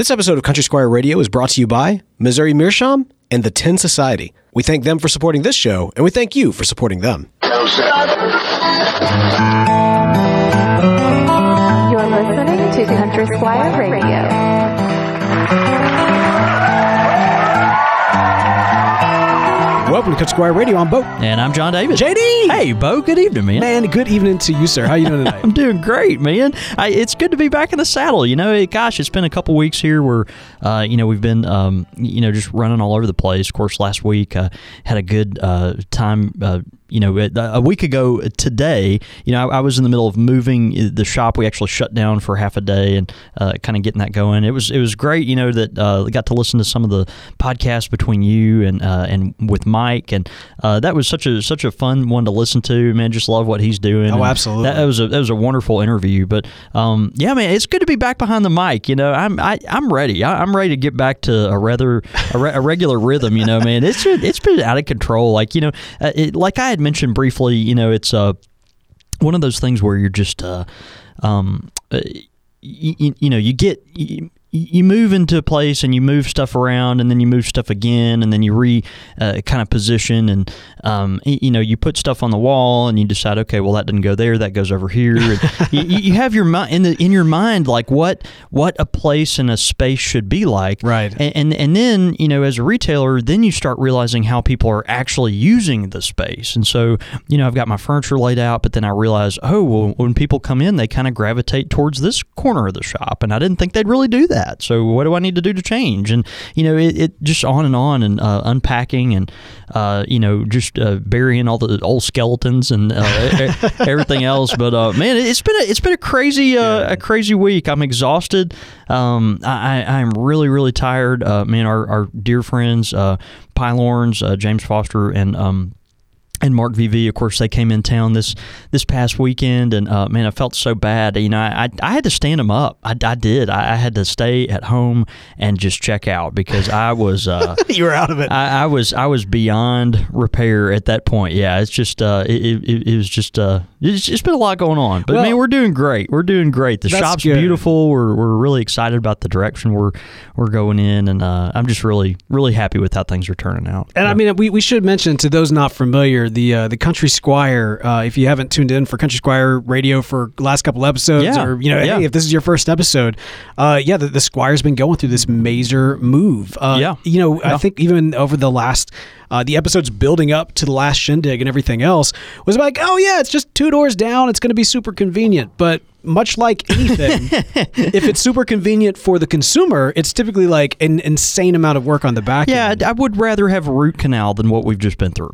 This episode of Country Squire Radio is brought to you by Missouri Meerschaum and the Tin Society. We thank them for supporting this show, and we thank you for supporting them. You're listening to Country Squire Radio. Welcome to Cut Squire Radio. I'm Beau. And I'm Jon David. JD! Hey, Beau. Good evening, man. Man, good evening to you, sir. How you doing tonight? I'm doing great, man. I, it's good to be back in the saddle. You know, it, gosh, it's been a couple weeks here where, uh, you know, we've been, um, you know, just running all over the place. Of course, last week uh, had a good uh, time. Uh, you know, a week ago today, you know, I, I, was in the middle of moving the shop. We actually shut down for half a day and uh, kind of getting that going. It was it was great, you know, that uh, got to listen to some of the podcasts between you and uh, and with Mike, and uh, that was such a such a fun one to listen to. Man, just love what he's doing. Oh, and absolutely. That, that, was a that was a wonderful interview. But um, yeah, man, it's good to be back behind the mic. You know, I'm I, I'm ready. I, am ready to get back to a rather a, re- a, regular rhythm. You know, man, it's it's been out of control. Like you know, uh, it, like I had mentioned briefly you know, it's uh, one of those things where you're just, uh, um, uh, you, you know, you get. You move into a place and you move stuff around and then you move stuff again and then you re uh, kind of position and um, you know you put stuff on the wall and you decide okay well that didn't go there that goes over here. You, you, have your mind in the in your mind like what what a place and a space should be like. Right. And, and and then you know as a retailer then you start realizing how people are actually using the space. And so you know I've got my furniture laid out but then I realize oh well when people come in they kind of gravitate towards this corner of the shop and I didn't think they'd really do that that. So what do I need to do to change? And you know, it, it just on and on and uh, unpacking and uh, you know just uh, burying all the old skeletons and uh, everything else. But uh, man, it's been a, it's been a crazy uh, yeah. a crazy week. I'm exhausted. Um, I, I'm really really tired. man, our, our dear friends, Pylorns, James Foster, and um, and Mark VV, of course, they came in town this this past weekend, and uh, man, I felt so bad. You know, I I had to stand them up. I, I did. I, I, had to stay at home and just check out because I was uh, you were out of it. I, I, was I was beyond repair at that point. Yeah, it's just uh, it, it, it was just uh, it's, it's been a lot going on. But well, man, we're doing great. We're doing great. The shop's good. beautiful. We're, we're really excited about the direction we're we're going in, and uh, I'm just really really happy with how things are turning out. And yeah. I mean, we, we should mention to those not familiar the uh, the Country Squire. Uh, if you haven't tuned in for Country Squire Radio for last couple episodes, yeah. or you know, yeah. hey, if this is your first episode, uh, yeah, the, the Squire's been going through this major move. Uh, yeah, you know, yeah. I think even over the last uh, the episodes building up to the last shindig and everything else was like, oh yeah, it's just two doors down. It's going to be super convenient. But much like anything, if it's super convenient for the consumer, it's typically like an insane amount of work on the back end. yeah, end. I would rather have a root canal than what we've just been through.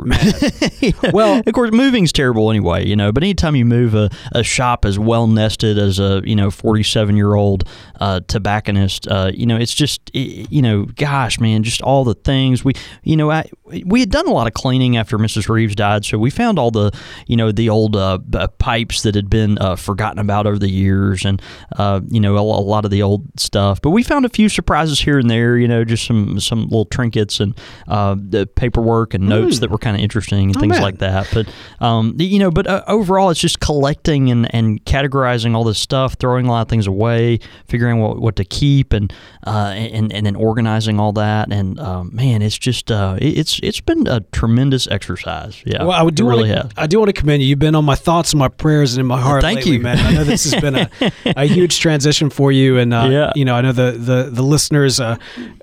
yeah. Well, of course, moving's terrible anyway, you know. But anytime you move a, a shop as well nested as a you know forty seven year old uh, tobacconist, uh, you know, it's just you know, gosh, man, just all the things we, you know, I we had done a lot of cleaning after Mrs. Reeves died, so we found all the you know the old uh, pipes that had been uh, forgotten about over the years, and uh, you know a, a, lot of the old stuff. But we found a few surprises here and there. You know, just some some little trinkets and uh, the paperwork and notes mm. that were kind of interesting and oh, things man. like that. But um, you know, but uh, overall, it's just collecting and, and categorizing all this stuff, throwing a lot of things away, figuring what, what to keep, and uh, and and then organizing all that. And um, man, it's just it, it's it's been a tremendous exercise. Yeah, well, I would do really to. I do want to commend you. You've been on my thoughts and my prayers and in my heart. Thank lately, you, man. I know this has been a, a huge transition for you, and uh, yeah. you know, I know the the the listeners uh,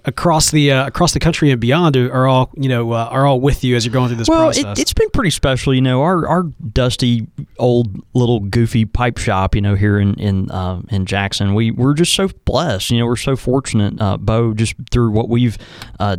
across the uh, across the country and beyond are all you know uh, are all with you as you're going through this well, process. It, has been pretty special. You know, our our dusty old little goofy pipe shop. You know, here in in uh, in Jackson, we we're just so blessed. You know, we're so fortunate, uh, Beau, just through what we've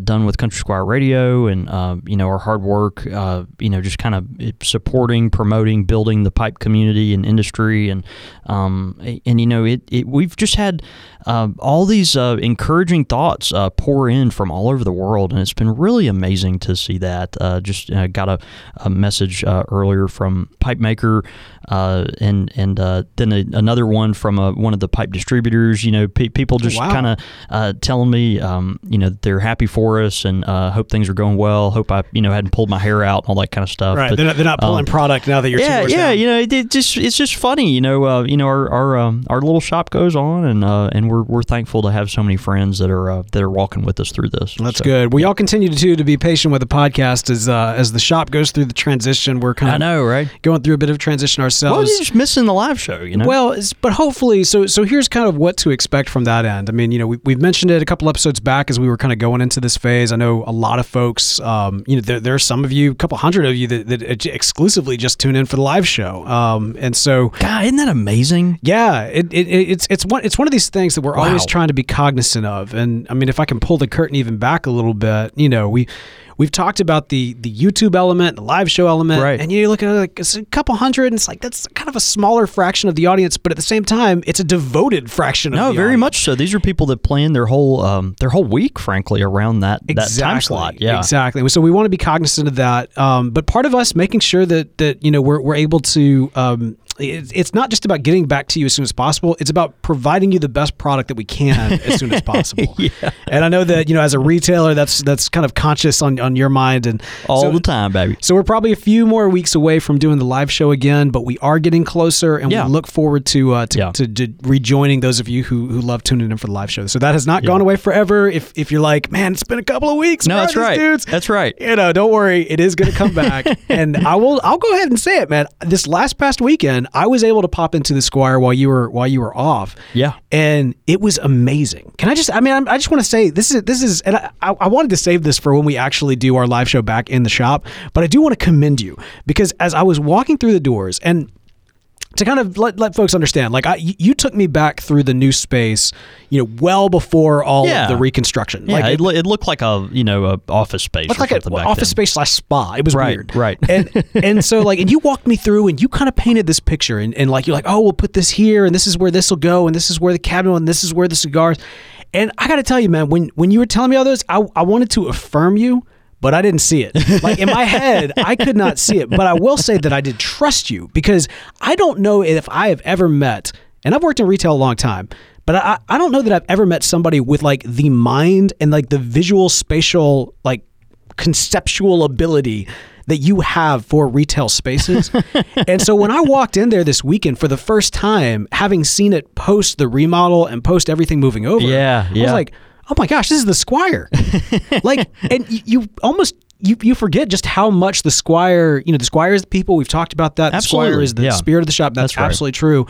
done with Country Squire Radio and you know our hard work. you know, just kind of supporting, promoting, building the pipe community and industry, and um, and you know, it, it we've just had uh, all these uh, encouraging thoughts uh, pour in from all over the world, and it's been really amazing to see that. Uh, just uh, got a, a message uh, earlier from Pipe Maker, and and then a, another one from one of the pipe distributors. You know, pe- people just wow. kind of telling me, um, you know, they're happy for us and hope things are going well. Hope I, you know, hadn't pulled my hair out and all that kind of stuff. Right, but, they're, not, they're not pulling um, product now that you're yeah, yeah. Down. You know, it, just it's just funny. You know, you know our our, um, our little shop goes on, and uh, and we're we're thankful to have so many friends that are uh, that are walking with us through this. That's So- good. We all continue to to be patient with the podcast as uh, as the shop goes through the transition. We're kind of I know, right? going through a bit of transition ourselves. Well, you're just missing the live show, you know. Well, it's, but hopefully, so so here's kind of what to expect from that end. I mean, you know, we, we've mentioned it a couple episodes back as we were kind of going into this phase. I know a lot of folks, um, you know, there, there are some of you, a couple hundred of you that, that exclusively just tune in for the live show, um, and so God, isn't that amazing? yeah, it, it, it's it's one it's one of these things that we're always trying to be cognizant of. And I mean, if I can pull the curtain even back a little bit, you know, we we've talked about the the YouTube element, the live show element, Right. and you look at it like it's a couple hundred, and it's like that's kind of a smaller fraction of the audience, but at the same time, it's a devoted fraction of No, very audience. much so. These are people that plan their whole um, their whole week, frankly, around that that time slot. Yeah, exactly. So we want to be cognizant of that. Um, but part of us making sure that that you know we're we're able to. Um, it, it's not just about getting back to you as soon as possible. It's about providing you the best product that we can as soon as possible. Yeah. And I know that you know as a retailer, that's that's kind of conscious on on your mind and all so, the time, baby. So we're probably a few more weeks away from doing the live show again, but we are getting closer, and Yeah. we look forward to uh, to, Yeah. to, to rejoining those of you who, who love tuning in for the live show. So that has not gone away forever. If if you're like, man, it's been a couple of weeks. No, that's right. dudes? That's right. You know, don't worry, it is going to come back, and I will. I'll go ahead and say it, man. This last past weekend, I was able to pop into the Squire while you were while you were off. Yeah. and it was amazing. Can I just? I mean, I'm, I just want to say this is this is, and I I wanted to save this for when we actually do our live show back in the shop, but I do want to commend you because as I was walking through the doors and to kind of let, let folks understand, like I, you took me back through the new space, you know, well before all Yeah. of the reconstruction. Yeah, like it, it looked like a you know a office space. looked like a back office then. space slash spa. It was Right, weird, right. And and so like, and you walked me through, and you kind of painted this picture, and, and like you're like, oh, we'll put this here, and this is where this will go, and this is where the cabinet, and this is where the cigars. And I got to tell you, man, when when you were telling me all those, I I wanted to affirm you. But I didn't see it. Like in my head, I could not see it. But I will say that I did trust you because I don't know if I have ever met, and I've worked in retail a long time, but I, I don't know that I've ever met somebody with like the mind and like the visual spatial like conceptual ability that you have for retail spaces. and so when I walked in there this weekend for the first time, having seen it post the remodel and post everything moving over, Yeah, I was yeah. like, oh my gosh, this is the Squire. like, and you, you almost. You, you forget just how much the squire you know the squire is the people we've talked about that the squire is the yeah. spirit of the shop that's, That's right. absolutely true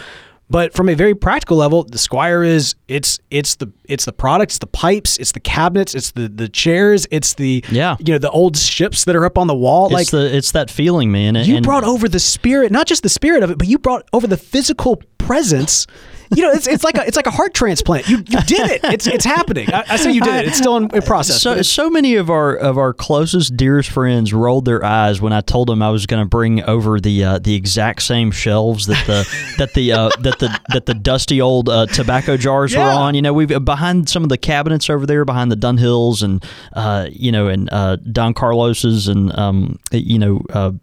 but from a very practical level the squire is it's it's the it's the products the pipes it's the cabinets it's the the chairs it's the Yeah. you know the old ships that are up on the wall It's like the it's that feeling, man. and- you brought over the spirit not just the spirit of it but you brought over the physical presence you know it's, it's like a it's like a heart transplant you you did it it's it's happening i, I say you did it it's still in, in process So so many of our of our closest, dearest friends rolled their eyes when I told them I was going to bring over the uh, the exact same shelves that the that the uh, that the that the dusty old uh, tobacco jars were on. You know, we've behind some of the cabinets over there, behind the Dunhills and uh, you know and uh, Don Carlos's and um, you know.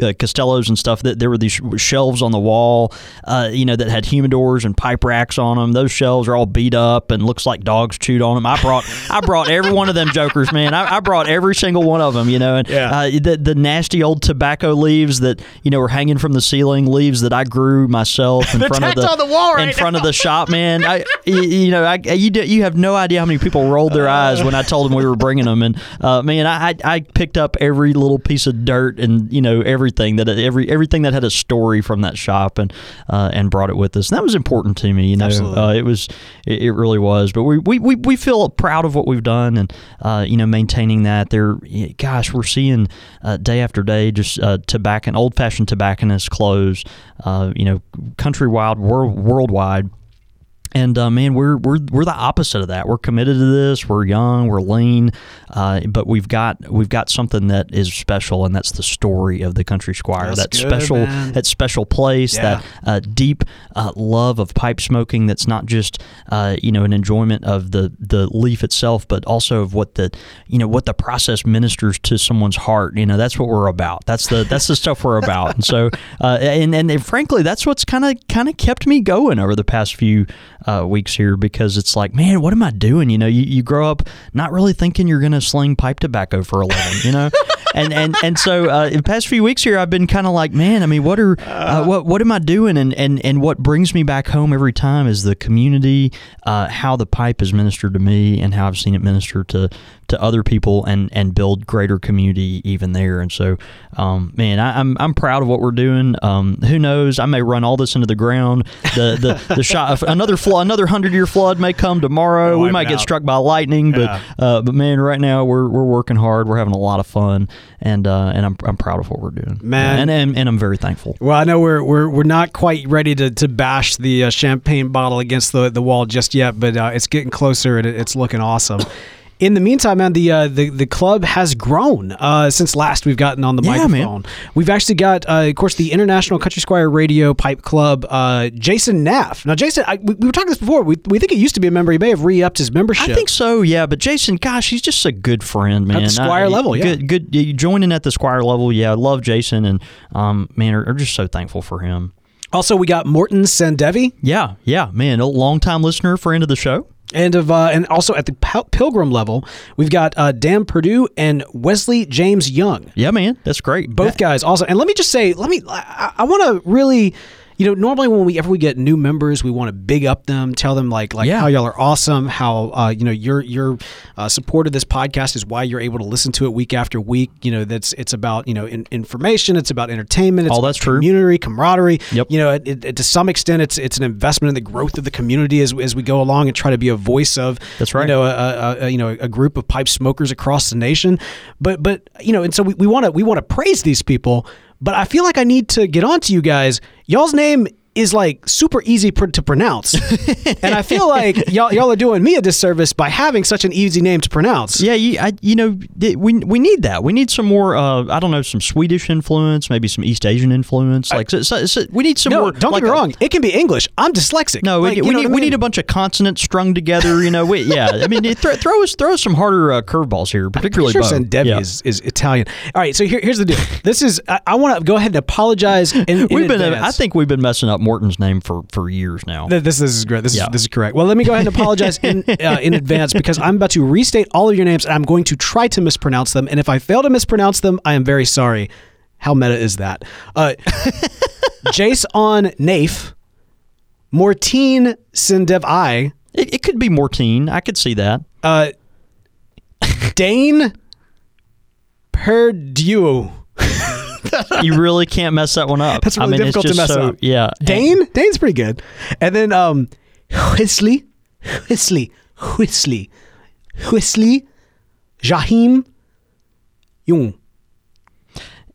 Uh, Castellos and stuff that there were these shelves on the wall, uh, you know, that had humidors and pipe racks on them. Those shelves are all beat up and looks like dogs chewed on them. I brought, I brought every one of them jokers, man. I, I brought every single one of them, you know, and Yeah. uh, the the nasty old tobacco leaves that you know were hanging from the ceiling, leaves that I grew myself in front of the the wall in right front of the shop, man. I, you know, I, you do, you have no idea how many people rolled their eyes when I told them we were bringing them, and uh, man, I, I picked up every little piece of dirt and you know everything that every everything that had a story from that shop and uh, and brought it with us. And that was important to me. You know, uh, it was it, it really was. But we, we, we, we feel proud of what we've done and uh, you know maintaining that. There, gosh, we're seeing uh, day after day just uh, tobacco, old fashioned tobacconists close. Uh, you know, countrywide, world, worldwide. And uh, man, we're we're we're the opposite of that. We're committed to this. We're young. We're lean, uh, but we've got we've got something that is special, and that's the story of the Country Squire. That's that good, special man. that special place. Yeah. That uh, deep uh, love of pipe smoking. That's not just uh, you know an enjoyment of the the leaf itself, but also of what the you know what the process ministers to someone's heart. You know that's what we're about. That's the that's the stuff we're about. And so uh, and, and frankly, that's what's kind of kind of kept me going over the past few uh, weeks here because it's like, man, what am I doing? You know, you, you grow up not really thinking you're going to sling pipe tobacco for a living, you know? and and and so uh, the past few weeks here, I've been kind of like, man, I mean, what are uh, what what am I doing? And and and what brings me back home every time is the community, uh, how the pipe has ministered to me, and how I've seen it minister to to other people, and and build greater community even there. And so, um, man, I, I'm I'm proud of what we're doing. Um, who knows? I may run all this into the ground. The the the shot another flood, another hundred year flood may come tomorrow. we might get out. struck by lightning, but Yeah. uh, but man, right now we're we're working hard. We're having a lot of fun, and uh, and I'm I'm proud of what we're doing, Man. and and, and I'm very thankful. Well, I know we're we're, we're not quite ready to, to bash the uh, champagne bottle against the, the wall just yet, but uh, it's getting closer and it, it's looking awesome. In the meantime, man, the uh, the the club has grown uh, since last we've gotten on the Yeah, man. microphone. We've actually got, uh, of course, the International Country Squire Radio Pipe Club. Uh, Jason Naff. Now, Jason, I, we, we were talking this before. We, we think he used to be a member. He may have re-upped his membership. I think so, yeah. But Jason, gosh, he's just a good friend, man. At the Squire I- level, yeah. Good, good. You joining at the Squire level, yeah. I love Jason, and um, man, are, are just so thankful for him. Also, we got Morton Sandevi. Yeah, yeah, man, a long time listener, friend of the show. And of uh, and also at the Pilgrim level, we've got uh, Dan Purdue and Wesley James Young. Yeah, man, that's great. Both guys also. And let me just say, let me. I, I want to really. You know, normally when we ever we get new members, we want to big up them, tell them like like Yeah. how y'all are awesome, how uh, you know your your uh, support of this podcast is why you're able to listen to it week after week. You know, that's it's about you know in, information, it's about entertainment, it's All about that's true. community, camaraderie. Yep. You know, it, it, to some extent, it's it's an investment in the growth of the community as, as we go along and try to be a voice of That's right. You know, a, a, a you know a group of pipe smokers across the nation. But but you know, and so we want to we want to praise these people. But I feel like I need to get on to you guys. Y'all's name is like super easy pr- to pronounce, and I feel like y'all y'all are doing me a disservice by having such an easy name to pronounce. Yeah, you, I, you know, we we need that. We need some more. Uh, I don't know, some Swedish influence, maybe some East Asian influence. Like, so, so, so we need some No, more. don't like get me a- wrong. It can be English. I'm dyslexic. No, we, Like, we, know need, I we need a bunch of consonants strung together. You know, we, yeah. I mean, throw, throw us throw us some harder uh, curveballs here, particularly. Sure, Beau. Sandevi Yeah. is, is Italian. All right, so here, here's the deal. This is I, I want to go ahead and apologize. In, in We've been. advance. I think we've been messing up Morton's name for, for years now. This, this is great. This Yeah. is this is correct. Well, let me go ahead and apologize in uh, in advance because I'm about to restate all of your names and I'm going to try to mispronounce them. And if I fail to mispronounce them, I am very sorry. How meta is that? Uh, Jace on Nafe, Mortine Sindev I, It, it could be Mortine. I could see that. uh, Dane Perdue. You really can't mess that one up. That's I really mean, difficult it's to just mess so, up. Yeah, Dane? Dane's pretty good. And then um Whistly, Whistly, Whistly, Whistly, Jahim Jung.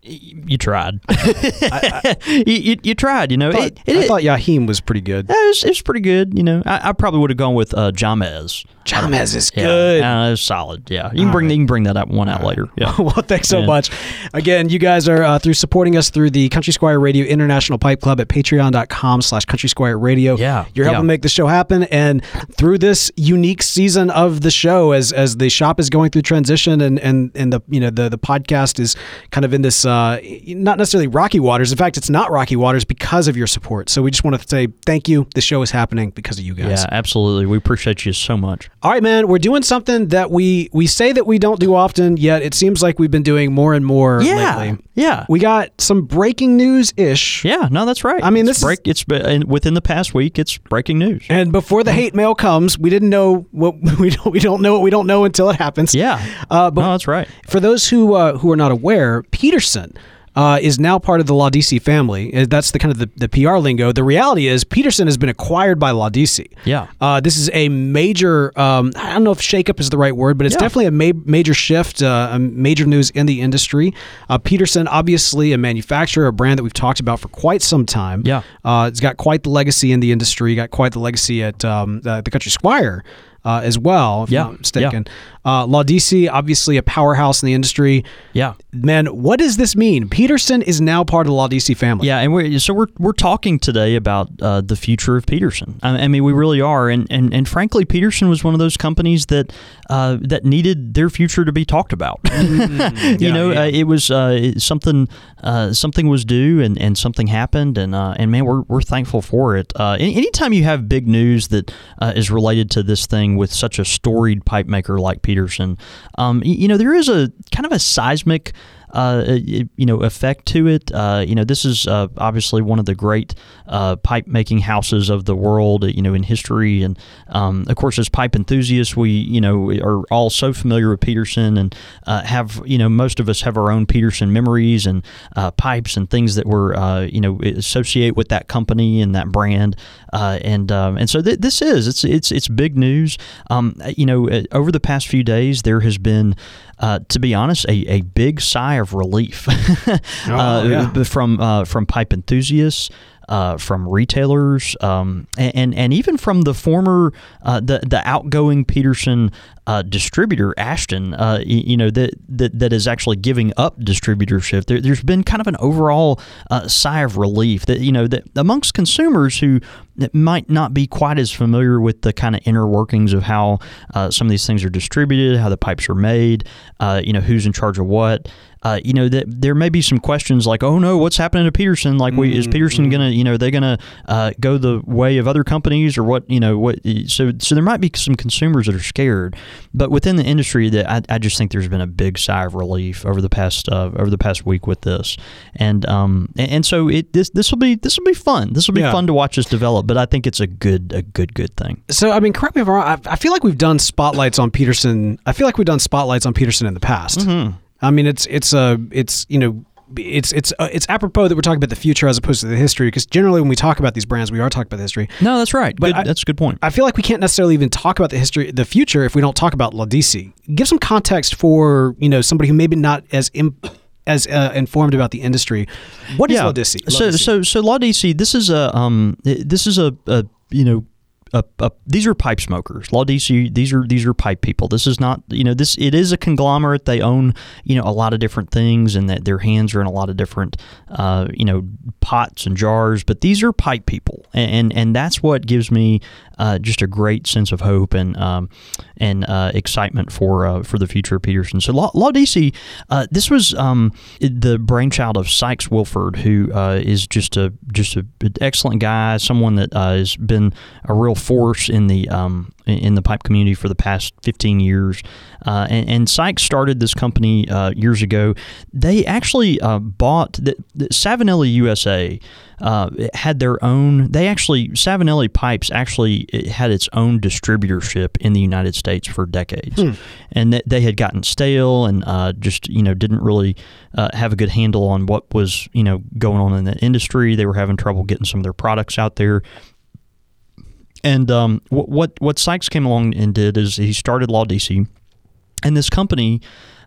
You tried. you, you, you tried. You know, I it, thought, it, I thought Yahim was pretty good. it was, it was pretty good. You know, I, I probably would have gone with uh, Jamez. Jamez is Yeah, good. uh, it was solid. Yeah, you can bring you can bring that up one out later. Yeah. well, thanks so Yeah. much. Again, you guys are uh, through supporting us through the Country Squire Radio International Pipe Club at patreon.com slash Country Squire Radio. Yeah, You're helping yeah. make the show happen. And through this unique season of the show, as as the shop is going through transition and, and, and the you know the, the podcast is kind of in this uh, Uh, not necessarily rocky waters. In fact, it's not rocky waters because of your support. So we just want to say thank you. The show is happening because of you guys. Yeah, absolutely. We appreciate you so much. All right, man. We're doing something that we we say that we don't do often, yet it seems like we've been doing more and more Yeah, lately. Yeah, We got some breaking news ish. yeah. No, that's right. I mean, it's this is- break. It's been, within the past week. It's breaking news. And before the hate mail comes, we didn't know what we don't we don't know what we don't know until it happens. Yeah. Uh, but no, that's right. for those who uh, who are not aware, Peterson uh, is now part of the Laudisi family. Uh, That's the kind of the, the PR lingo. The reality is Peterson has been acquired by Laudisi. Yeah. Uh, this is a major. Um, I don't know if shakeup is the right word, but it's Yeah. definitely a ma- major shift, uh, a major news in the industry. Uh, Peterson, obviously a manufacturer, a brand that we've talked about for quite some time. Yeah. Uh, it's got quite the legacy in the industry. Got quite the legacy at um, the, the Country Squire. Uh, as well, if Yeah, I'm not mistaken. Uh, Laudisi, obviously a powerhouse in the industry. Yeah. Man, what does this mean? Peterson is now part of the Laudisi family. Yeah, and we're so we're we're talking today about uh, the future of Peterson. I, I mean, we really are, and, and and frankly, Peterson was one of those companies that uh, that needed their future to be talked about. you know, yeah. Uh, it was uh, something uh, something was due, and, and something happened, and uh, and man, we're we're thankful for it. Uh, anytime you have big news that uh, is related to this thing with such a storied pipe maker like Peterson, um, you know, there is a kind of a seismic uh, you know effect to it. Uh, you know, this is uh, obviously one of the great uh, pipe making houses of the world. You know, in history, and um, of course, as pipe enthusiasts, we you know are all so familiar with Peterson and uh, have you know most of us have our own Peterson memories and uh, pipes and things that were you know associate with that company and that brand. and um, and so th- this is it's it's it's big news. Um, you know, over the past few days, there has been uh, to be honest, a, a big sigh of relief oh, uh, yeah. from uh, from pipe enthusiasts. Uh, from retailers um, and and even from the former uh, the the outgoing Peterson uh, distributor Ashton, uh, you, know that, that that is actually giving up distributorship. There, has been kind of an overall uh, sigh of relief that you know that amongst consumers who might not be quite as familiar with the kind of inner workings of how uh, some of these things are distributed, how the pipes are made, uh, you know who's in charge of what. Uh, you know that there may be some questions like, oh no, what's happening to Peterson? Like, we, is Peterson gonna, you know, they gonna uh, go the way of other companies or what? You know, what? So, so there might be some consumers that are scared, but within the industry, that I, I just think there's been a big sigh of relief over the past uh, over the past week with this, and um and, and so it this this will be this will be fun. This will be Yeah. fun to watch this develop. But I think it's a good a good good thing. So I mean, correct me if I'm wrong. I, I feel like we've done spotlights on Peterson. I feel like we've done spotlights on Peterson in the past. Mm-hmm. I mean, it's it's a it's you know it's it's uh, it's apropos that we're talking about the future as opposed to the history because generally when we talk about these brands, we are talking about the history. No, that's right. But Good- I- that's a good point. I feel like we can't necessarily even talk about the history, the future, if we don't talk about Laudisi. Give some context for you know somebody who maybe not as Im- as uh, informed about the industry. What is Laudisi? So so so Laudisi. This is a um. This is a, a you know. A, a, these are pipe smokers. Laudisi. These are these are pipe people. This is not you know this. It is a conglomerate. They own you know a lot of different things, and that their hands are in a lot of different uh, you know pots and jars. But these are pipe people, and and, and that's what gives me uh, just a great sense of hope and um, and uh, excitement for uh, for the future of Peterson. So Law, Laudisi, uh, this was um, the brainchild of Sykes Wilford, who uh, is just a just a, an excellent guy, someone that has been a real force in the um, in the pipe community for the past 15 years. Uh, and, and Sykes started this company uh, years ago. They actually uh, bought the, the Savinelli USA uh, had their own. They actually Savinelli Pipes actually it had its own distributorship in the United States for decades, and th- they had gotten stale and uh, just you know didn't really uh, have a good handle on what was you know going on in the industry. They were having trouble getting some of their products out there. And um, what, what what Sykes came along and did is he started Laudisi, and this company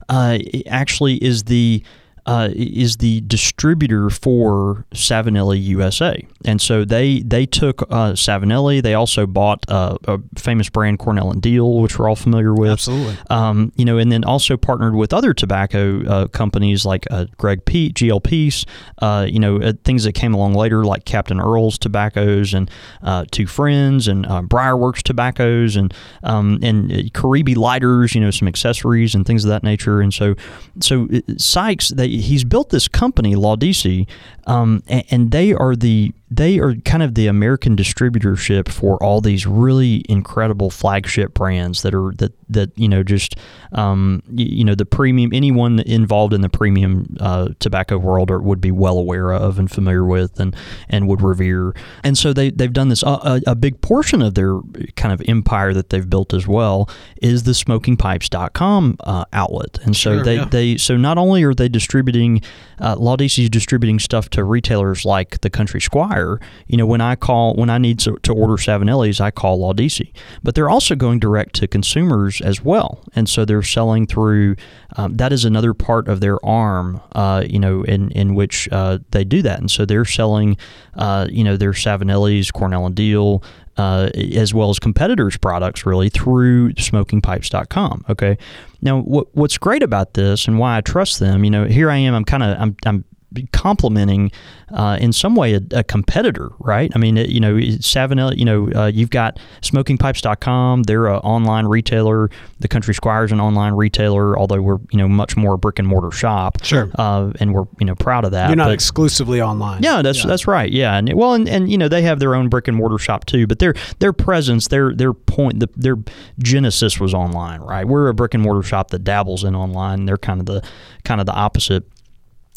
uh, actually is the uh, is the distributor for Savinelli USA, and so they they took uh, Savinelli. They also bought uh, a famous brand Cornell and Diehl, which we're all familiar with. Absolutely. Um, you know, and then also partnered with other tobacco uh, companies like uh, Greg Pease, GL Pease, uh, you know, uh, things that came along later like Captain Earle's Tobaccos and uh, Two Friends and uh, Briarworks Tobaccos and um, and Caribe lighters, you know, some accessories and things of that nature. And so, so Sykes, they, he's built this company, Laudisi, um, and, and they are the they are kind of the American distributorship for all these really incredible flagship brands that are that that you know just um, you, you know the premium anyone involved in the premium uh, tobacco world or would be well aware of and familiar with and and would revere and so they they've done this uh, a, a big portion of their kind of empire that they've built as well is the smokingpipes.com uh, outlet and so Sure, they yeah. they so not only are they distributing uh, Laudisi is distributing stuff to retailers like the Country Squire. You know, when I call when I need to, to order Savinelli's, I call Laudisi. But they're also going direct to consumers as well, and so they're selling through. Um, that is another part of their arm. Uh, you know, in in which uh, they do that, and so they're selling. Uh, you know, their Savinelli's, Cornell and Diehl. Uh, as well as competitors' products, really through smokingpipes.com. Okay, now what what's great about this and why I trust them, you know, here I am. I'm kind of I'm I'm complimenting uh, in some way a, a competitor, right? I mean, it, you know, Savinelli, you know, uh, you've got smokingpipes.com. They're an online retailer. The Country Squire's an online retailer, although we're, you know, much more a brick and mortar shop. Sure. Uh, and we're, you know, proud of that. You're not But- exclusively online. yeah, that's that's right. Yeah, and well, and, and you know they have their own brick and mortar shop too, but their their presence, their their point, the, their genesis was online, right? We're a brick and mortar shop that dabbles in online. They're kind of the kind of the opposite.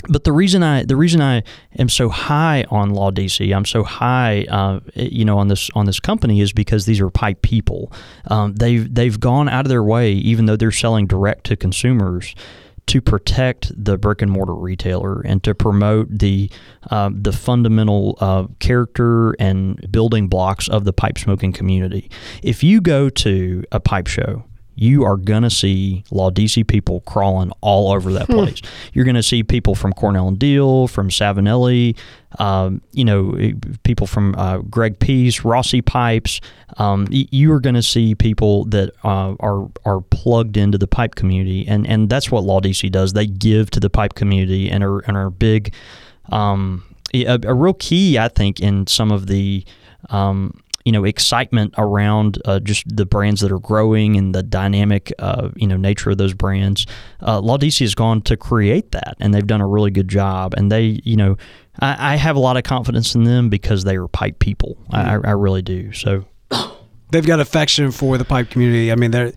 But the reason I the reason I am so high on Laudisi, I'm so high, uh, you know, on this on this company is because these are pipe people. Um, they've they've gone out of their way, even though they're selling direct to consumers, to protect the brick and mortar retailer and to promote the uh, the fundamental uh, character and building blocks of the pipe smoking community. If you go to a pipe show you are going to see Laudisi people crawling all over that place. You're going to see people from Cornell and Diehl, from Savinelli, um, you know, people from uh, Greg Pease, Rossi Pipes. Um, you are going to see people that uh, are are plugged into the pipe community, and, and that's what Laudisi does. They give to the pipe community and are and are big. Um, a, a, real key, I think, in some of the um, you know excitement around uh, just the brands that are growing and the dynamic uh, you know nature of those brands. Uh, DC has gone to create that, and they've done a really good job. And they, you know, I, I have a lot of confidence in them because they are pipe people. Mm-hmm. I, I really do. So they've got affection for the pipe community. I mean, they're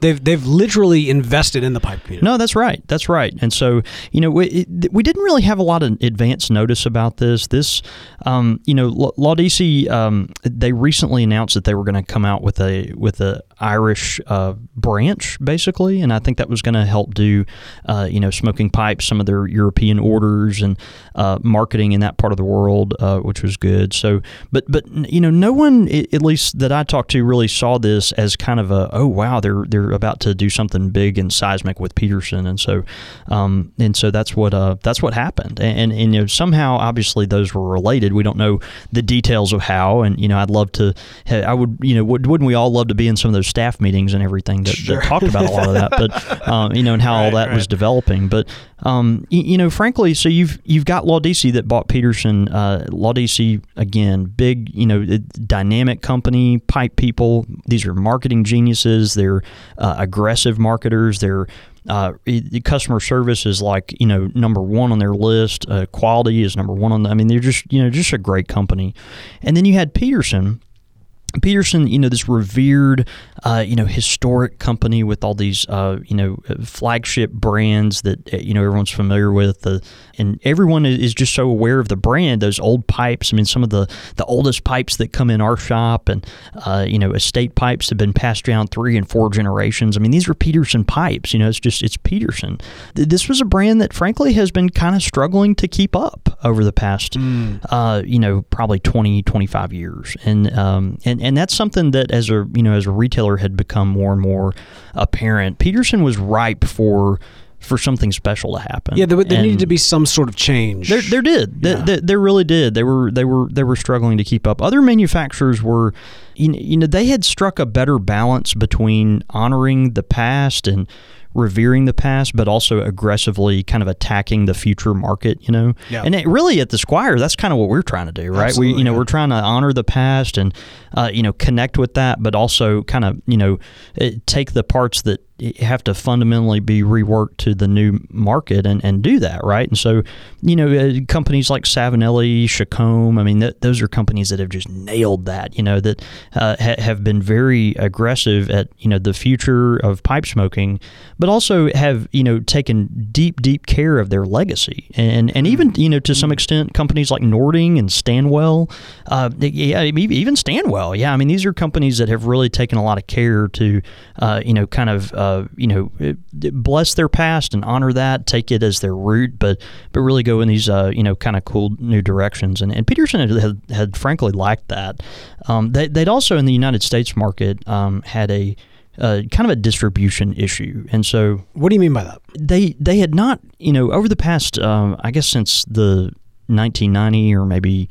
they've they've literally invested in the pipe community. No, that's right. That's right. And so you know, we, we didn't really have a lot of advance notice about this. This, um, you know, DC, um, they recently announced that they were going to come out with a with a Irish uh, branch, basically, and I think that was going to help do, uh, you know, smoking pipes, some of their European orders and uh, marketing in that part of the world, uh, which was good. So, but but you know, no one, at least that I talked to, really saw this as kind of a oh wow, they're they're about to do something big and seismic with Peterson, and so um, and so that's what uh, that's what happened, and, and, and you know somehow obviously those were related. We don't know the details of how, and you know I'd love to, I would you know wouldn't we all love to be in some of those staff meetings and everything that, sure. that talked about a lot of that, but um, you know and how right, all that right. was developing, but um, you, you, know frankly, so you've you've got DC that bought Peterson, uh, DC again, big you know dynamic company, pipe people. These are marketing geniuses. They're uh, aggressive marketers. They're uh, customer service is like you know number one on their list. Uh, quality is number one on. The, I mean, they're just you know just a great company. And then you had Peterson, Peterson, you know, this revered, uh, you know, historic company with all these, uh, you know, flagship brands that uh, you know everyone's familiar with, the, and everyone is just so aware of the brand. Those old pipes. I mean, some of the the oldest pipes that come in our shop, and uh, you know, estate pipes have been passed down three and four generations. I mean, these are Peterson pipes. You know, it's just it's Peterson. This was a brand that, frankly, has been kind of struggling to keep up over the past, mm. you know, probably 20, 25 years, and um, and and and that's something that as a you know as a retailer had become more and more apparent. Peterson was ripe for for something special to happen. Yeah, there, there needed to be some sort of change. There, there did. Yeah. There, there, really did. They were they were they were struggling to keep up. Other manufacturers were, you know, they had struck a better balance between honoring the past and revering the past, but also aggressively kind of attacking the future market, you know? Yeah. And it really at the Squire, that's kind of what we're trying to do, right? Absolutely, we, you know, yeah. we're trying to honor the past and, uh, you know, connect with that, but also kind of, you know, take the parts that have to fundamentally be reworked to the new market and, and do that right? And so you know uh, companies like Savinelli Chacom I mean th- those are companies that have just nailed that you know that uh, ha- have been very aggressive at you know the future of pipe smoking but also have you know taken deep deep care of their legacy. And and even you know to some extent companies like Nording and Stanwell uh, yeah even Stanwell yeah I mean these are companies that have really taken a lot of care to uh, you know kind of uh, you know, bless their past and honor that, take it as their root, but but really go in these uh, you know kind of cool new directions. And, and Peterson had, had, had frankly liked that. Um, they, would also in the United States market um, had a uh, kind of a distribution issue. And so, what do you mean by that? They they had not, you know, over the past, um, I guess, since the 1990 or maybe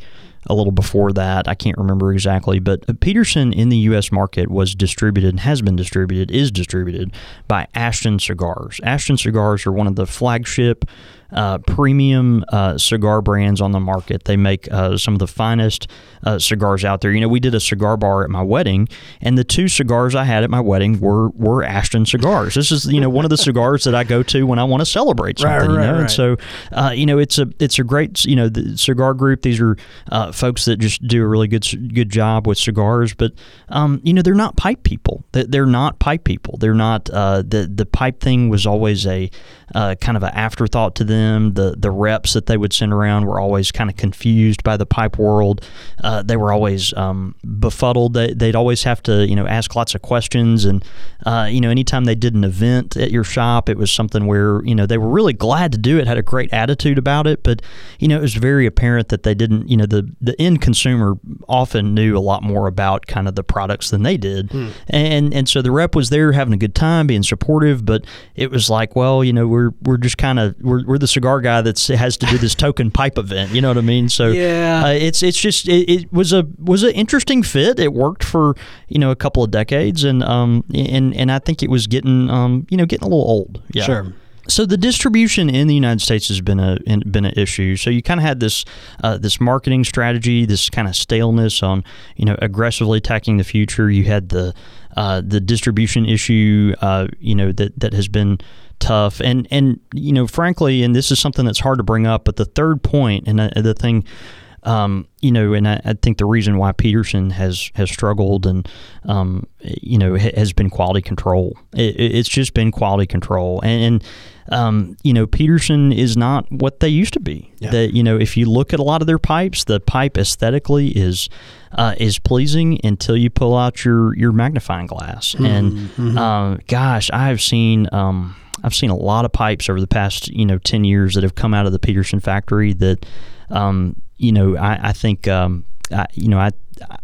a little before that. I can't remember exactly, but Peterson in the U.S. market was distributed and has been distributed, is distributed by Ashton Cigars. Ashton Cigars are one of the flagship uh, premium uh, cigar brands on the market. They make uh, some of the finest uh, cigars out there. You know, we did a cigar bar at my wedding, and the two cigars I had at my wedding were were Ashton cigars. This is you know one of the cigars that I go to when I want to celebrate something. Right, right, you know, right. and so uh, you know it's a it's a great you know the cigar group. These are uh, folks that just do a really good good job with cigars, but um, you know they're not pipe people. They're not pipe people. They're not uh, the the pipe thing was always a uh, kind of an afterthought to them. The the reps that they would send around were always kind of confused by the pipe world. Uh, they were always um, befuddled. They, would always have to you know ask lots of questions, and uh, you know anytime they did an event at your shop, it was something where you know they were really glad to do it, had a great attitude about it, but you know it was very apparent that they didn't. You know the the end consumer often knew a lot more about kind of the products than they did, hmm. and and so the rep was there having a good time, being supportive, but it was like, well, you know we're we're just kind of we're, we're the cigar guy that has to do this token pipe event. You know what I mean? So yeah, uh, it's it's just it, it, was a was an interesting fit. It worked for you know a couple of decades, and um and and I think it was getting um you know getting a little old. Yeah. Sure. So the distribution in the United States has been a been an issue. So you kind of had this uh, this marketing strategy, this kind of staleness on you know aggressively attacking the future. You had the uh, the distribution issue, uh, you know that that has been tough. And and you know, frankly, and this is something that's hard to bring up, but the third point and uh, the thing. Um, you know, and I, I, think the reason why Peterson has has struggled and um, you know has been quality control. It, it's just been quality control, and, and um, you know Peterson is not what they used to be. Yeah. That you know, if you look at a lot of their pipes, the pipe aesthetically is uh, is pleasing until you pull out your your magnifying glass. Mm-hmm. And uh, gosh, I have seen. Um, I've seen a lot of pipes over the past you know ten years that have come out of the Peterson factory that um, you know I, I think um, I, you know I, I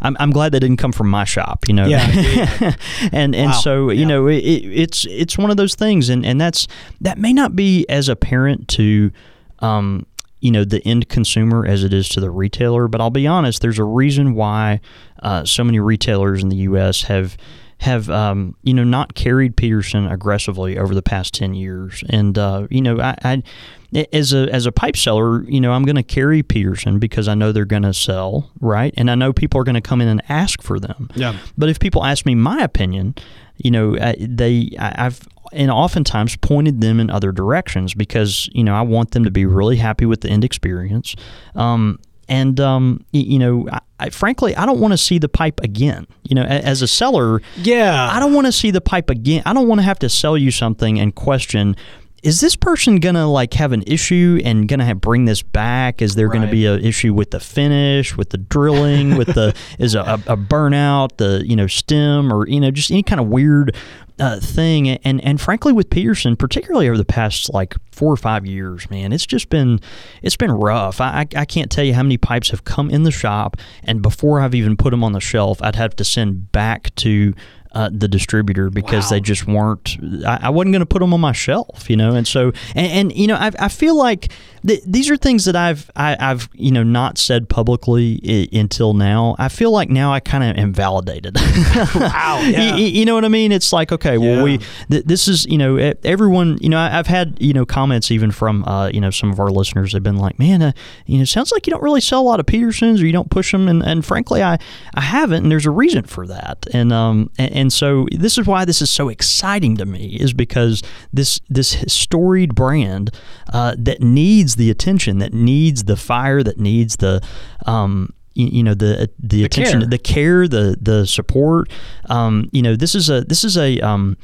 I'm, I'm glad they didn't come from my shop, you know. Yeah. yeah. and and wow. so you yeah. know it, it's it's one of those things, and and that's that may not be as apparent to. Um, you know the end consumer as it is to the retailer, but I'll be honest. There's a reason why uh, so many retailers in the U.S. have have um, you know not carried Peterson aggressively over the past ten years, and uh, you know I, I, as a as a pipe seller, you know I'm going to carry Peterson because I know they're going to sell right, and I know people are going to come in and ask for them. Yeah. But if people ask me my opinion, you know they I've and oftentimes pointed them in other directions because you know I want them to be really happy with the end experience. Um, and um, you know, I, I, frankly, I don't want to see the pipe again. You know, as a seller, yeah, I don't want to see the pipe again. I don't want to have to sell you something and question is this person gonna like have an issue and gonna have, bring this back? Is there right. gonna be an issue with the finish, with the drilling, with the is a, a, burnout, the you know stem, or you know just any kind of weird uh, thing. And and frankly, with Peterson, particularly over the past like four or five years, man, it's just been it's been rough. I I can't tell you how many pipes have come in the shop, and before I've even put them on the shelf, I'd have to send back to uh, the distributor because wow. they just weren't. I, I wasn't going to put them on my shelf, you know. And so, and, and you know, I, I feel like th- these are things that I've I, have you know not said publicly I- until now. I feel like now I kind of am validated. wow, yeah. you, you, know what I mean? It's like okay, well, yeah. we th- this is you know everyone. You know, I, have had you know comments even from uh, you know some of our listeners have been like, man, uh, you know, sounds like you don't really sell a lot of Petersons or you don't push them, and, and frankly, I I haven't, and there's a reason for that, and um and and so this is why this is so exciting to me is because this this storied brand uh, that needs the attention, that needs the fire, that needs the um, you, you know the the, the attention, care. the care, the the support. Um, you know this is a this is a um,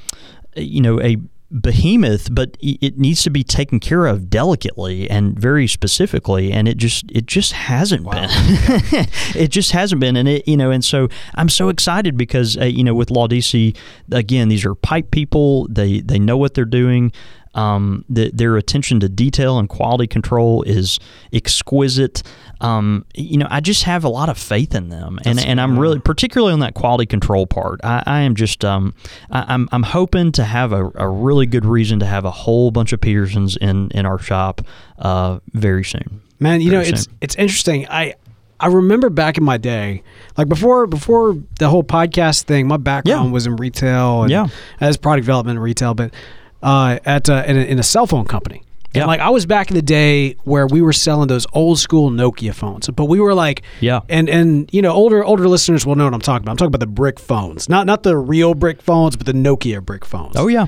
you know a behemoth, but it needs to be taken care of delicately and very specifically, and it just it just hasn't wow. been. it just hasn't been, and it you know, and so I'm so excited because uh, you know with Laudisi, again, these are pipe people. They they know what they're doing. Um, the, their attention to detail and quality control is exquisite. Um, you know, I just have a lot of faith in them, and, and I'm really particularly on that quality control part. I, I am just um, I, am I'm, I'm hoping to have a, a, really good reason to have a whole bunch of Petersons in in our shop uh, very soon. Man, you very know, it's it's interesting. I I remember back in my day, like before before the whole podcast thing, my background yeah. was in retail and yeah. as product development and retail, but uh, at uh, in, a, in, a, cell phone company. And like I was back in the day where we were selling those old school Nokia phones, but we were like, yeah, and and you know older older listeners will know what I'm talking about. I'm talking about the brick phones, not not the real brick phones, but the Nokia brick phones. Oh yeah,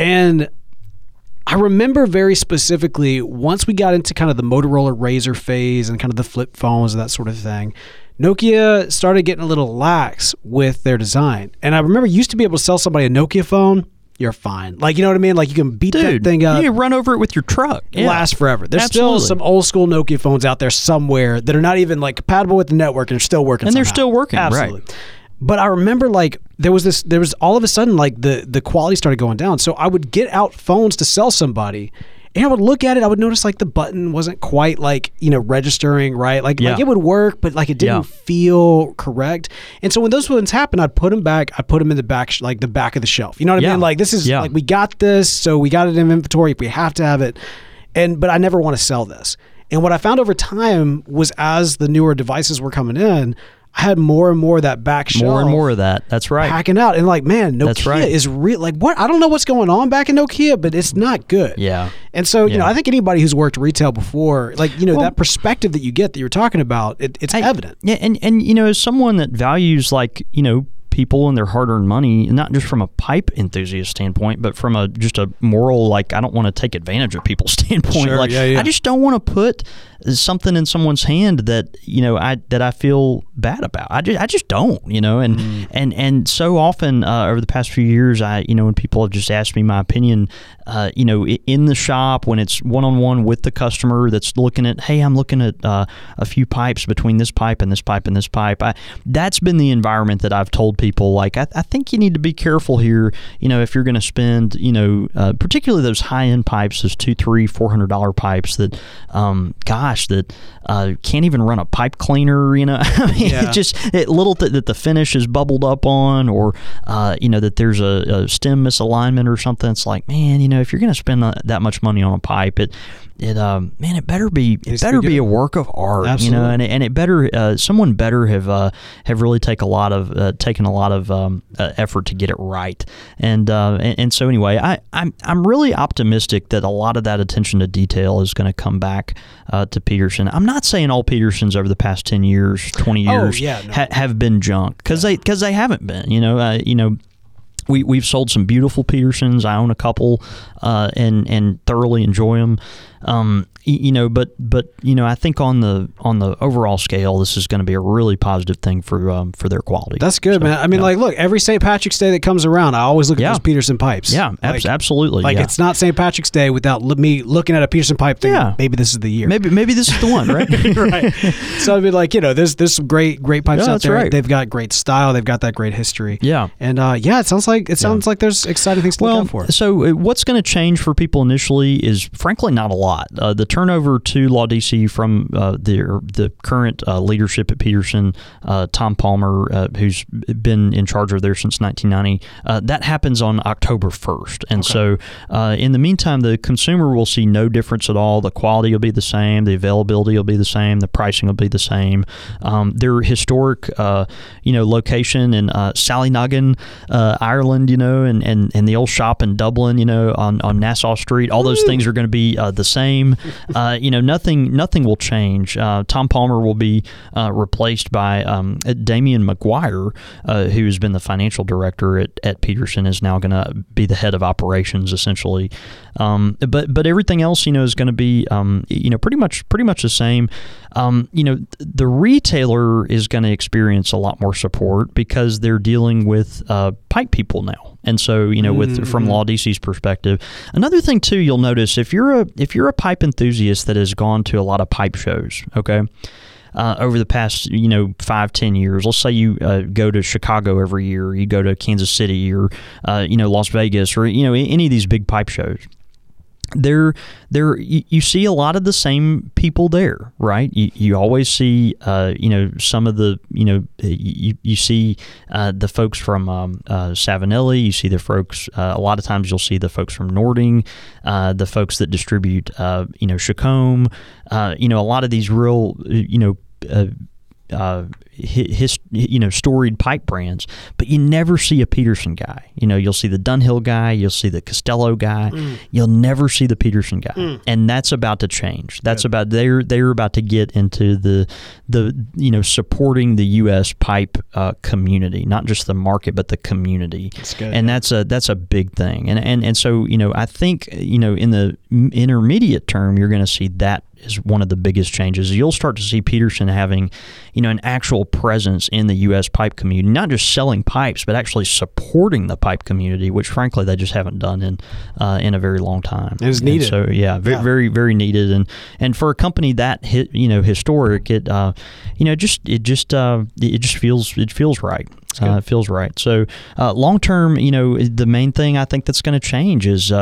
and I remember very specifically once we got into kind of the Motorola Razr phase and kind of the flip phones and that sort of thing. Nokia started getting a little lax with their design. And I remember used to be able to sell somebody a Nokia phone, you're fine. Like, you know what I mean? Like, you can beat Dude, that thing up. you can run over it with your truck. Yeah. last forever. There's Absolutely. still some old school Nokia phones out there somewhere that are not even like compatible with the network and are still working. And they're still working, right. Absolutely. But I remember like there was this there was all of a sudden like the the quality started going down. So I would get out phones to sell somebody and I would look at it, I would notice like the button wasn't quite like, you know, registering right. Like, like it would work, but like it didn't Yeah. feel correct. And so when those ones happen, I'd put them back, I'd put them in the back, sh- like the back of the shelf. You know what I mean? Like this is Yeah. like we got this, so we got it in inventory if we have to have it. And but I never want to sell this. And what I found over time was as the newer devices were coming in, I had more and more of that back shelf More and more of that. That's right. packing out. And like, man, Nokia That's right. is real. Like, what? I don't know what's going on back in Nokia, but it's not good. Yeah. And so, you know, I think anybody who's worked retail before, like, you know, that perspective that you get that you're talking about, it, it's I- evident. Yeah, and and you know, as someone that values like you know people and their hard-earned money, not just from a pipe enthusiast standpoint, but from a just a moral like I don't want to take advantage of people's standpoint. Sure, like yeah, yeah. I just don't want to put something in someone's hand that you know I that I feel bad about. I just I just don't, you know, and Mm. and and so often uh, over the past few years, I you know when people have just asked me my opinion, uh, you know, in the shop when it's one on one with the customer that's looking at, hey, I'm looking at uh, a few pipes between this pipe and this pipe and this pipe. I, that's been the environment that I've told people like I, I think you need to be careful here. You know, if you're going to spend, you know, uh, particularly those high end pipes, those two, three, four hundred dollar pipes that, um, gosh, that uh, can't even run a pipe cleaner. You know, I mean, Yeah. it just it little th- that the finish is bubbled up on, or uh, you know that there's a, a stem misalignment or something. It's like, man, you know, if you're going to spend that much money on a pipe, it it um man, it better be it Needs to be better be, a work of art, you know, and it, and it better uh, someone better have uh, have really take a lot of uh, taken a lot of um, uh, effort to get it right, and uh, and, and so anyway, I I'm I'm really optimistic that a lot of that attention to detail is going to come back uh, to Peterson. I'm not saying all Petersons over the past ten years, twenty years yeah, no. ha- have been junk because they because they haven't been. You know, uh, you know. We, we've sold some beautiful Petersons. I own a couple, uh, and and thoroughly enjoy them. Um, you know, but but you know, I think on the on the overall scale, this is going to be a really positive thing for um, for their quality. That's good, So, man. I mean, yeah. like, look, every St. Patrick's Day that comes around, I always look at Yeah. those Peterson pipes. yeah, abs- Like, absolutely. like yeah. it's not St. Patrick's Day without me looking at a Peterson pipe thinking, Yeah. maybe this is the year. maybe maybe this is the one, right? right. So I'd be like, you know, there's there's some great great pipes out there. right. They've got great style. They've got that great history. Yeah. And uh, yeah, it sounds like it sounds like there's exciting things to Well, look out for. so uh, what's going to change for people initially is frankly not a lot. Uh, the turnover to Laudisi from uh, the the current uh, leadership at Peterson, uh, Tom Palmer, uh, who's been in charge of there since 1990, uh, that happens on October 1st. And so, uh, in the meantime, the consumer will see no difference at all. The quality will be the same, the availability will be the same, the pricing will be the same. Um, their historic, uh, you know, location in uh, Sallynoggin, uh, Ireland, you know, and, and, and the old shop in Dublin, you know, on, on Nassau Street. All those things are going to be uh, the same. Uh, you know, nothing nothing will change. Uh, Tom Palmer will be uh, replaced by um, Damian McGuire, uh, who has been the financial director at, at Peterson, is now going to be the head of operations essentially. Um, but but everything else, you know, is going to be um, you know pretty much pretty much the same. Um, you know, the retailer is going to experience a lot more support because they're dealing with uh, pipe people now. And so, you know, with from Laudisi's perspective, another thing too, you'll notice if you're a if you're a pipe enthusiast that has gone to a lot of pipe shows, okay, uh, over the past you know five ten years. Let's say you uh, go to Chicago every year, you go to Kansas City, or uh, you know Las Vegas, or you know any of these big pipe shows there there you, see a lot of the same people there right? You, you always see uh, you know some of the you know you, you see uh, the folks from um, uh, Savinelli you see the folks uh, a lot of times you'll see the folks from Nording uh, the folks that distribute uh, you know Chacom uh, you know a lot of these real you know uh, his, you know storied pipe brands, but you never see a Peterson guy. You know, you'll see the Dunhill guy, you'll see the Castello guy, Mm. you'll never see the Peterson guy, and that's about to change. That's about they're they're about to get into the the you know supporting the U.S. pipe uh, community, not just the market, but the community, That's good. and that's a that's a big thing. And and and so you know, I think you know in the intermediate term, you're going to see that is one of the biggest changes. You'll start to see Peterson having, you know, an actual presence in the U.S. pipe community, not just selling pipes, but actually supporting the pipe community, which frankly they just haven't done in uh, in a very long time. It And needed. so yeah, very Yeah. very very needed, and and for a company that hit you know historic, it uh, you know just it just uh, it just feels it feels right. Uh, it feels right. So uh, long term, you know, the main thing I think that's going to change is.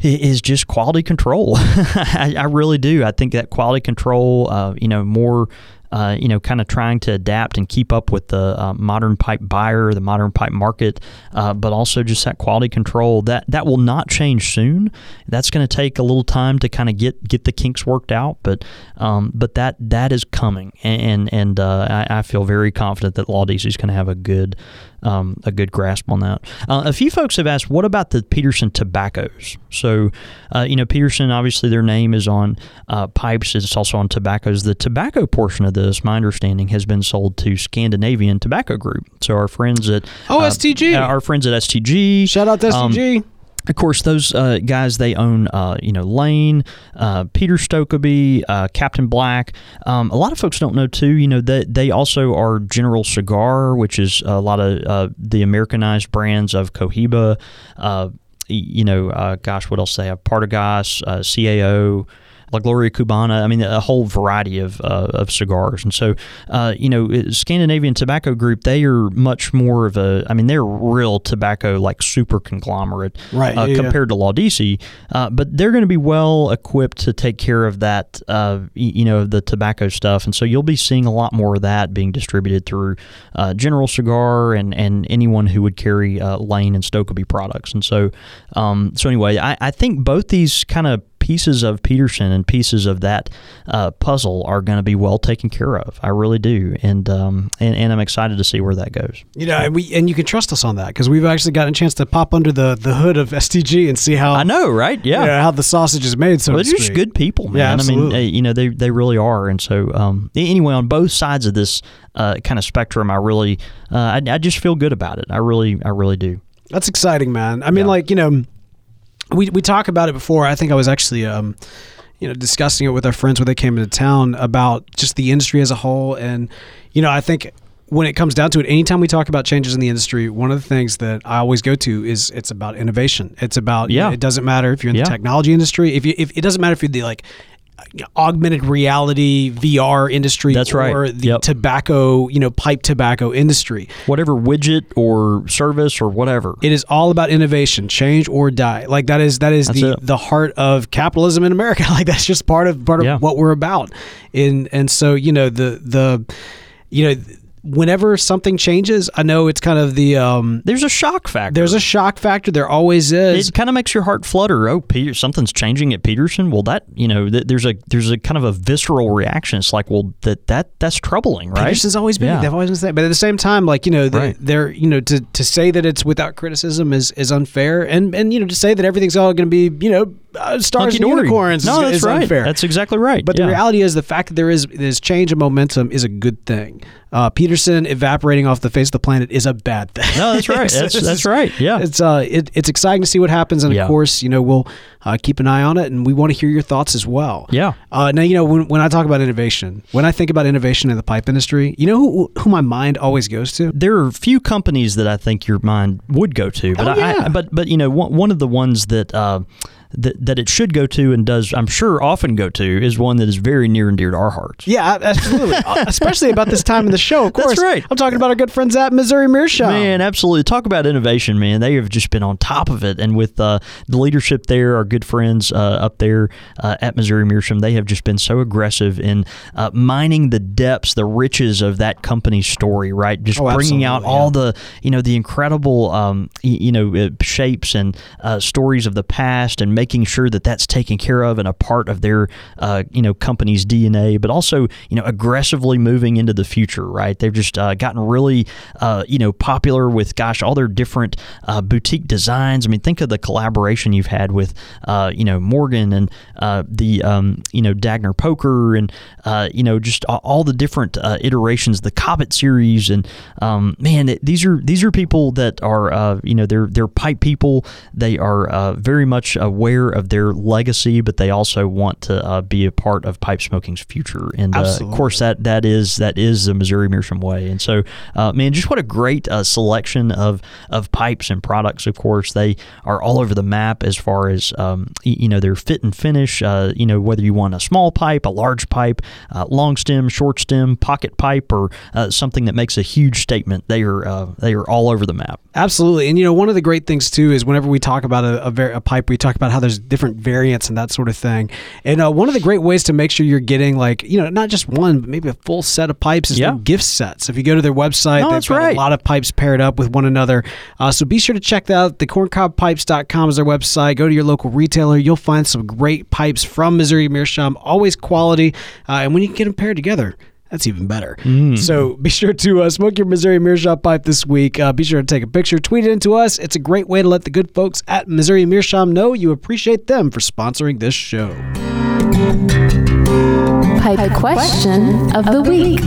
Is just quality control. I, I really do. I think that quality control, uh, you know, more, uh, you know, kind of trying to adapt and keep up with the uh, modern pipe buyer, the modern pipe market, uh, but also just that quality control that that will not change soon. That's going to take a little time to kind of get get the kinks worked out, but um, but that that is coming, and and uh, I, I feel very confident that DC is going to have a good um, a good grasp on that. Uh, a few folks have asked, what about the Peterson tobaccos? So, uh, you know, Peterson, obviously their name is on uh, pipes, it's also on tobaccos. The tobacco portion of this, my understanding, has been sold to Scandinavian Tobacco Group. So, our friends at Oh, uh, STG. our friends at STG. Shout out to um, STG. Of course, those uh, guys they own, uh, you know, Lane, uh, Peter Stokkebye, uh, Captain Black. Um, a lot of folks don't know too. You know, they they also are General Cigar, which is a lot of uh, the Americanized brands of Cohiba. Uh, you know, gosh, what else they have? Partagas, CAO. La Gloria Cubana. I mean, a whole variety of, uh, of cigars. And so, uh, you know, Scandinavian Tobacco Group, they are much more of a, I mean, they're real tobacco, like super conglomerate Right, uh, yeah, yeah. compared to Laudisi. Uh, but they're going to be well equipped to take care of that, uh, you know, the tobacco stuff. And so you'll be seeing a lot more of that being distributed through uh, General Cigar and, and anyone who would carry uh, Lane and Stokkebye products. And so, um, so anyway, I, I think both these kind of pieces of Peterson and pieces of that uh, puzzle are going to be well taken care of. I really do, and um, and, and I'm excited to see where that goes. You know, and we and you can trust us on that because we've actually gotten a chance to pop under the, the hood of STG and see how I know, right? Yeah. you know, how the sausage is made. So well, they're just good people, man. Yeah, I mean, uh, you know, they they really are. And so, um, anyway, on both sides of this uh, kind of spectrum, I really, uh, I, I just feel good about it. I really, I really do. That's exciting, man. I mean, Yeah. like you know, we we talk about it before. I think I was actually um, you know, discussing it with our friends when they came into town about just the industry as a whole, and you know, I think when it comes down to it, anytime we talk about changes in the industry, one of the things that I always go to is it's about innovation. It's about you know, Yeah. it doesn't matter if you're in Yeah. the technology industry. If you if it doesn't matter if you're the like augmented reality VR industry That's right. or the Yep. tobacco, you know, pipe tobacco industry. Whatever widget or service or whatever. It is all about innovation, change or die. Like that is that is That's the it. the heart of capitalism in America. Like that's just part of part of Yeah. what we're about. And and so you know the the you know whenever something changes, I know it's kind of the um There's a shock factor. there's a shock factor. There always is. it kind of makes your heart flutter. Oh, Peter, something's changing at Peterson. Well, that you know, th- there's a there's a kind of a visceral reaction. It's like, well, that that that's troubling, right? Peterson's always been. Yeah. They've always been. But at the same time, like you know, they, Right. they're you know to, to say that it's without criticism is, is unfair, and and you know to say that everything's all going to be you know uh, stars and unicorns No, is, that's is right. unfair. That's exactly right. But Yeah. the reality is, the fact that there is there's change and momentum is a good thing. Uh, Peterson evaporating off the face of the planet is a bad thing. No, that's right. That's that's right. Yeah. It's uh, it, it's exciting to see what happens, and Yeah. of course, you know, we'll uh, keep an eye on it, and we want to hear your thoughts as well. Yeah. Uh, now, you know, when, when I talk about innovation, when I think about innovation in the pipe industry, you know who who my mind always goes to? there are a few companies that I think your mind would go to, but Oh, I. I, but but you know one, one of the ones that. Uh, that, that it should go to and does I'm sure often go to is one that is very near and dear to our hearts. Yeah, absolutely. Uh, Especially about this time in the show, of course. That's right. I'm talking about our good friends at Missouri Meerschaum. Man, absolutely. Talk about innovation, man. They have just been on top of it. And with uh, the leadership there, our good friends uh, up there uh, at Missouri Meerschaum, they have just been so aggressive in uh, mining the depths, the riches of that company's story, right? Just Oh, bringing out absolutely, all the, you know, the incredible, um, you know, uh, shapes and uh, stories of the past and making sure that that's taken care of and a part of their uh, you know company's DNA, but also you know aggressively moving into the future. Right? They've just uh, gotten really uh, you know popular with gosh all their different uh, boutique designs. I mean, think of the collaboration you've had with uh, you know Morgan and uh, the um, you know Dagner Poker and you know just all, the different iterations, the Cobbit series, and um, man, it, these are these are people that are you know they're they're pipe people. They are very much aware of their legacy, but they also want to uh, be a part of pipe smoking's future. And uh, of course, that that is that is the Missouri Meerschaum way. And so, uh, man, just what a great uh, selection of of pipes and products. Of course, they are all over the map as far as um, you know their fit and finish. Uh, you know whether you want a small pipe, a large pipe, uh, long stem, short stem, pocket pipe, or uh, something that makes a huge statement. They are uh, they are all over the map. Absolutely, and you know one of the great things too is whenever we talk about a, a, a pipe, we talk about how there's different variants and that sort of thing. And uh, one of the great ways to make sure you're getting like you know not just one, but maybe a full set of pipes is Yeah. gift sets. If you go to their website, No, they've that's got right. a lot of pipes paired up with one another. Uh, so be sure to check that out. The corncobpipes.com is their website. Go to your local retailer. You'll find some great pipes from Missouri Meerschaum, always quality. Uh, and when you can get them paired together, that's even better. So be sure to uh, smoke your Missouri Meerschaum pipe this week. Uh, be sure to take a picture, tweet it into us. It's a great way to let the good folks at Missouri Meerschaum know you appreciate them for sponsoring this show. Pipe question of the week.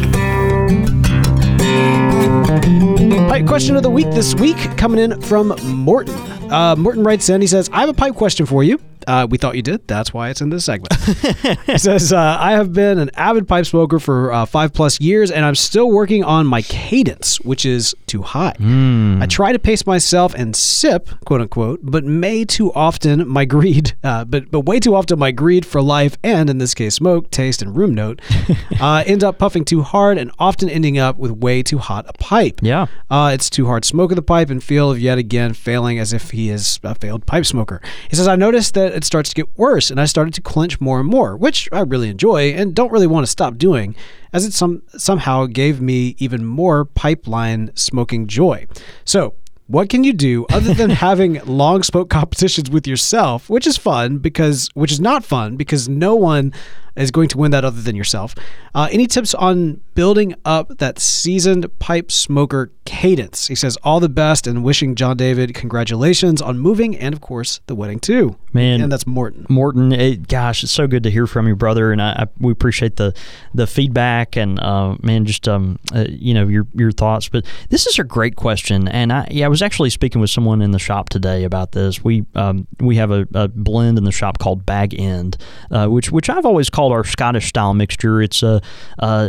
Pipe question of the week this week coming in from Morton. Uh, Morton writes in, he says, I have a pipe question for you. Uh, we thought you did. That's why it's in this segment. he says, uh, I have been an avid pipe smoker for uh, five plus years, and I'm still working on my cadence, which is too high. I try to pace myself and sip, quote unquote, but may too often my greed, uh, but but way too often my greed for life and in this case smoke, taste, and room note, uh, end up puffing too hard and often ending up with way too hot a pipe. Yeah. Uh, it's too hard smoke of the pipe and feel of yet again failing as if he is a failed pipe smoker. He says, I noticed that it starts to get worse and I started to clench more and more, which I really enjoy and don't really want to stop doing, as it some, somehow gave me even more pipeline smoking joy. So, what can you do other than having long smoke competitions with yourself, which is fun because, which is not fun because no one is going to win that other than yourself. Uh, any tips on building up that seasoned pipe smoker cadence? He says, All the best and wishing Jon David congratulations on moving and, of course, the wedding too. Man. And that's Morton. Morton, it, gosh, it's so good to hear from you, brother, and I, I we appreciate the the feedback and uh, man, just um, uh, you know your your thoughts. But this is a great question, and I yeah, I was actually speaking with someone in the shop today about this. We um, we have a, a blend in the shop called Bag End, uh, which which I've always called our Scottish style mixture. It's a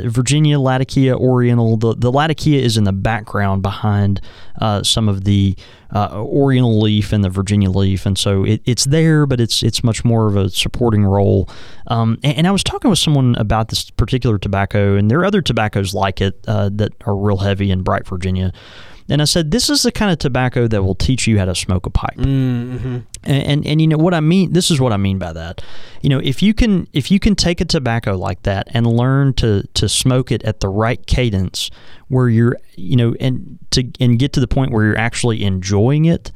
Virginia Latakia Oriental. The the Latakia is in the background behind uh, some of the uh, Oriental leaf and the Virginia leaf, and so it, it's there, but it's it's much more of a supporting role. Um, and, and I was talking with someone about this particular tobacco, and there are other tobaccos like it uh, that are real heavy in bright Virginia. And I said, this is the kind of tobacco that will teach you how to smoke a pipe. Mm-hmm. And, and and you know what I mean. This is what I mean by that. You know, if you can if you can take a tobacco like that and learn to to smoke it at the right cadence, where you're you know and to and get to the point where you're actually enjoying it,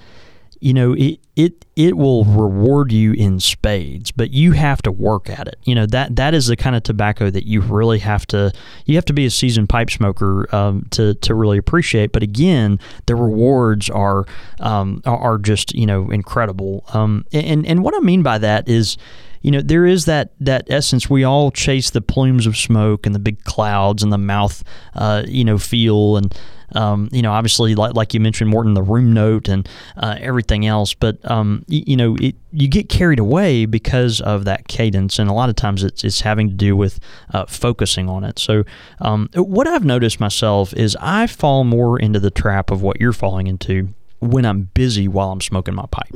you know it it it will reward you in spades but you have to work at it. You know that that is the kind of tobacco that you really have to you have to be a seasoned pipe smoker um, to to really appreciate. But again the rewards are um, are, just you know incredible. Um, and and what I mean by that is you know there is that that essence. We all chase the plumes of smoke and the big clouds and the mouth uh, you know feel and um, you know obviously like, like you mentioned Morton the room note and uh, everything else but um, y- you know it, you get carried away because of that cadence and a lot of times it's, it's having to do with uh, focusing on it. So um, what I've noticed myself is I fall more into the trap of what you're falling into when I'm busy while I'm smoking my pipe.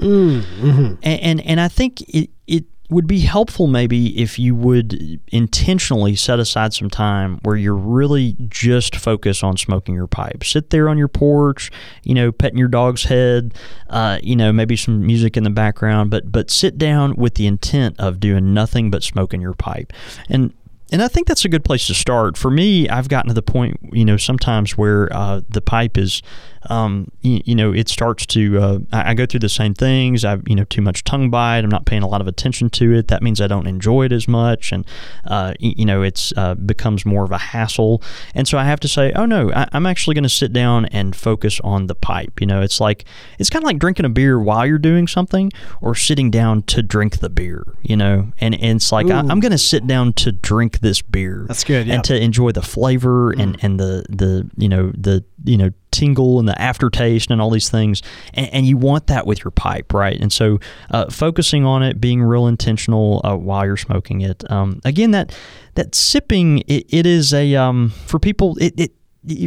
And, and and I think it it would be helpful maybe if you would intentionally set aside some time where you're really just focus on smoking your pipe. Sit there on your porch, you know, petting your dog's head, uh, you know, maybe some music in the background, but but sit down with the intent of doing nothing but smoking your pipe. And and I think that's a good place to start. For me, I've gotten to the point, you know, sometimes where uh, the pipe is, um, you, you, know, it starts to. Uh, I, I, go through the same things. I've, you know, too much tongue bite. I'm not paying a lot of attention to it. That means I don't enjoy it as much, and uh, you know, it's uh, becomes more of a hassle. And so I have to say, oh no, I, I'm actually going to sit down and focus on the pipe. You know, it's like it's kind of like drinking a beer while you're doing something, or sitting down to drink the beer. You know, and, and it's like I, I'm going to sit down to drink this beer. That's good. Yeah. And to enjoy the flavor mm. and, and the, the, you know, the, you know, tingle and the aftertaste and all these things. And, and you want that with your pipe, right? And so uh, focusing on it, being real intentional uh, while you're smoking it. Um, again, that, that sipping, it, it is a, um, for people, it, it,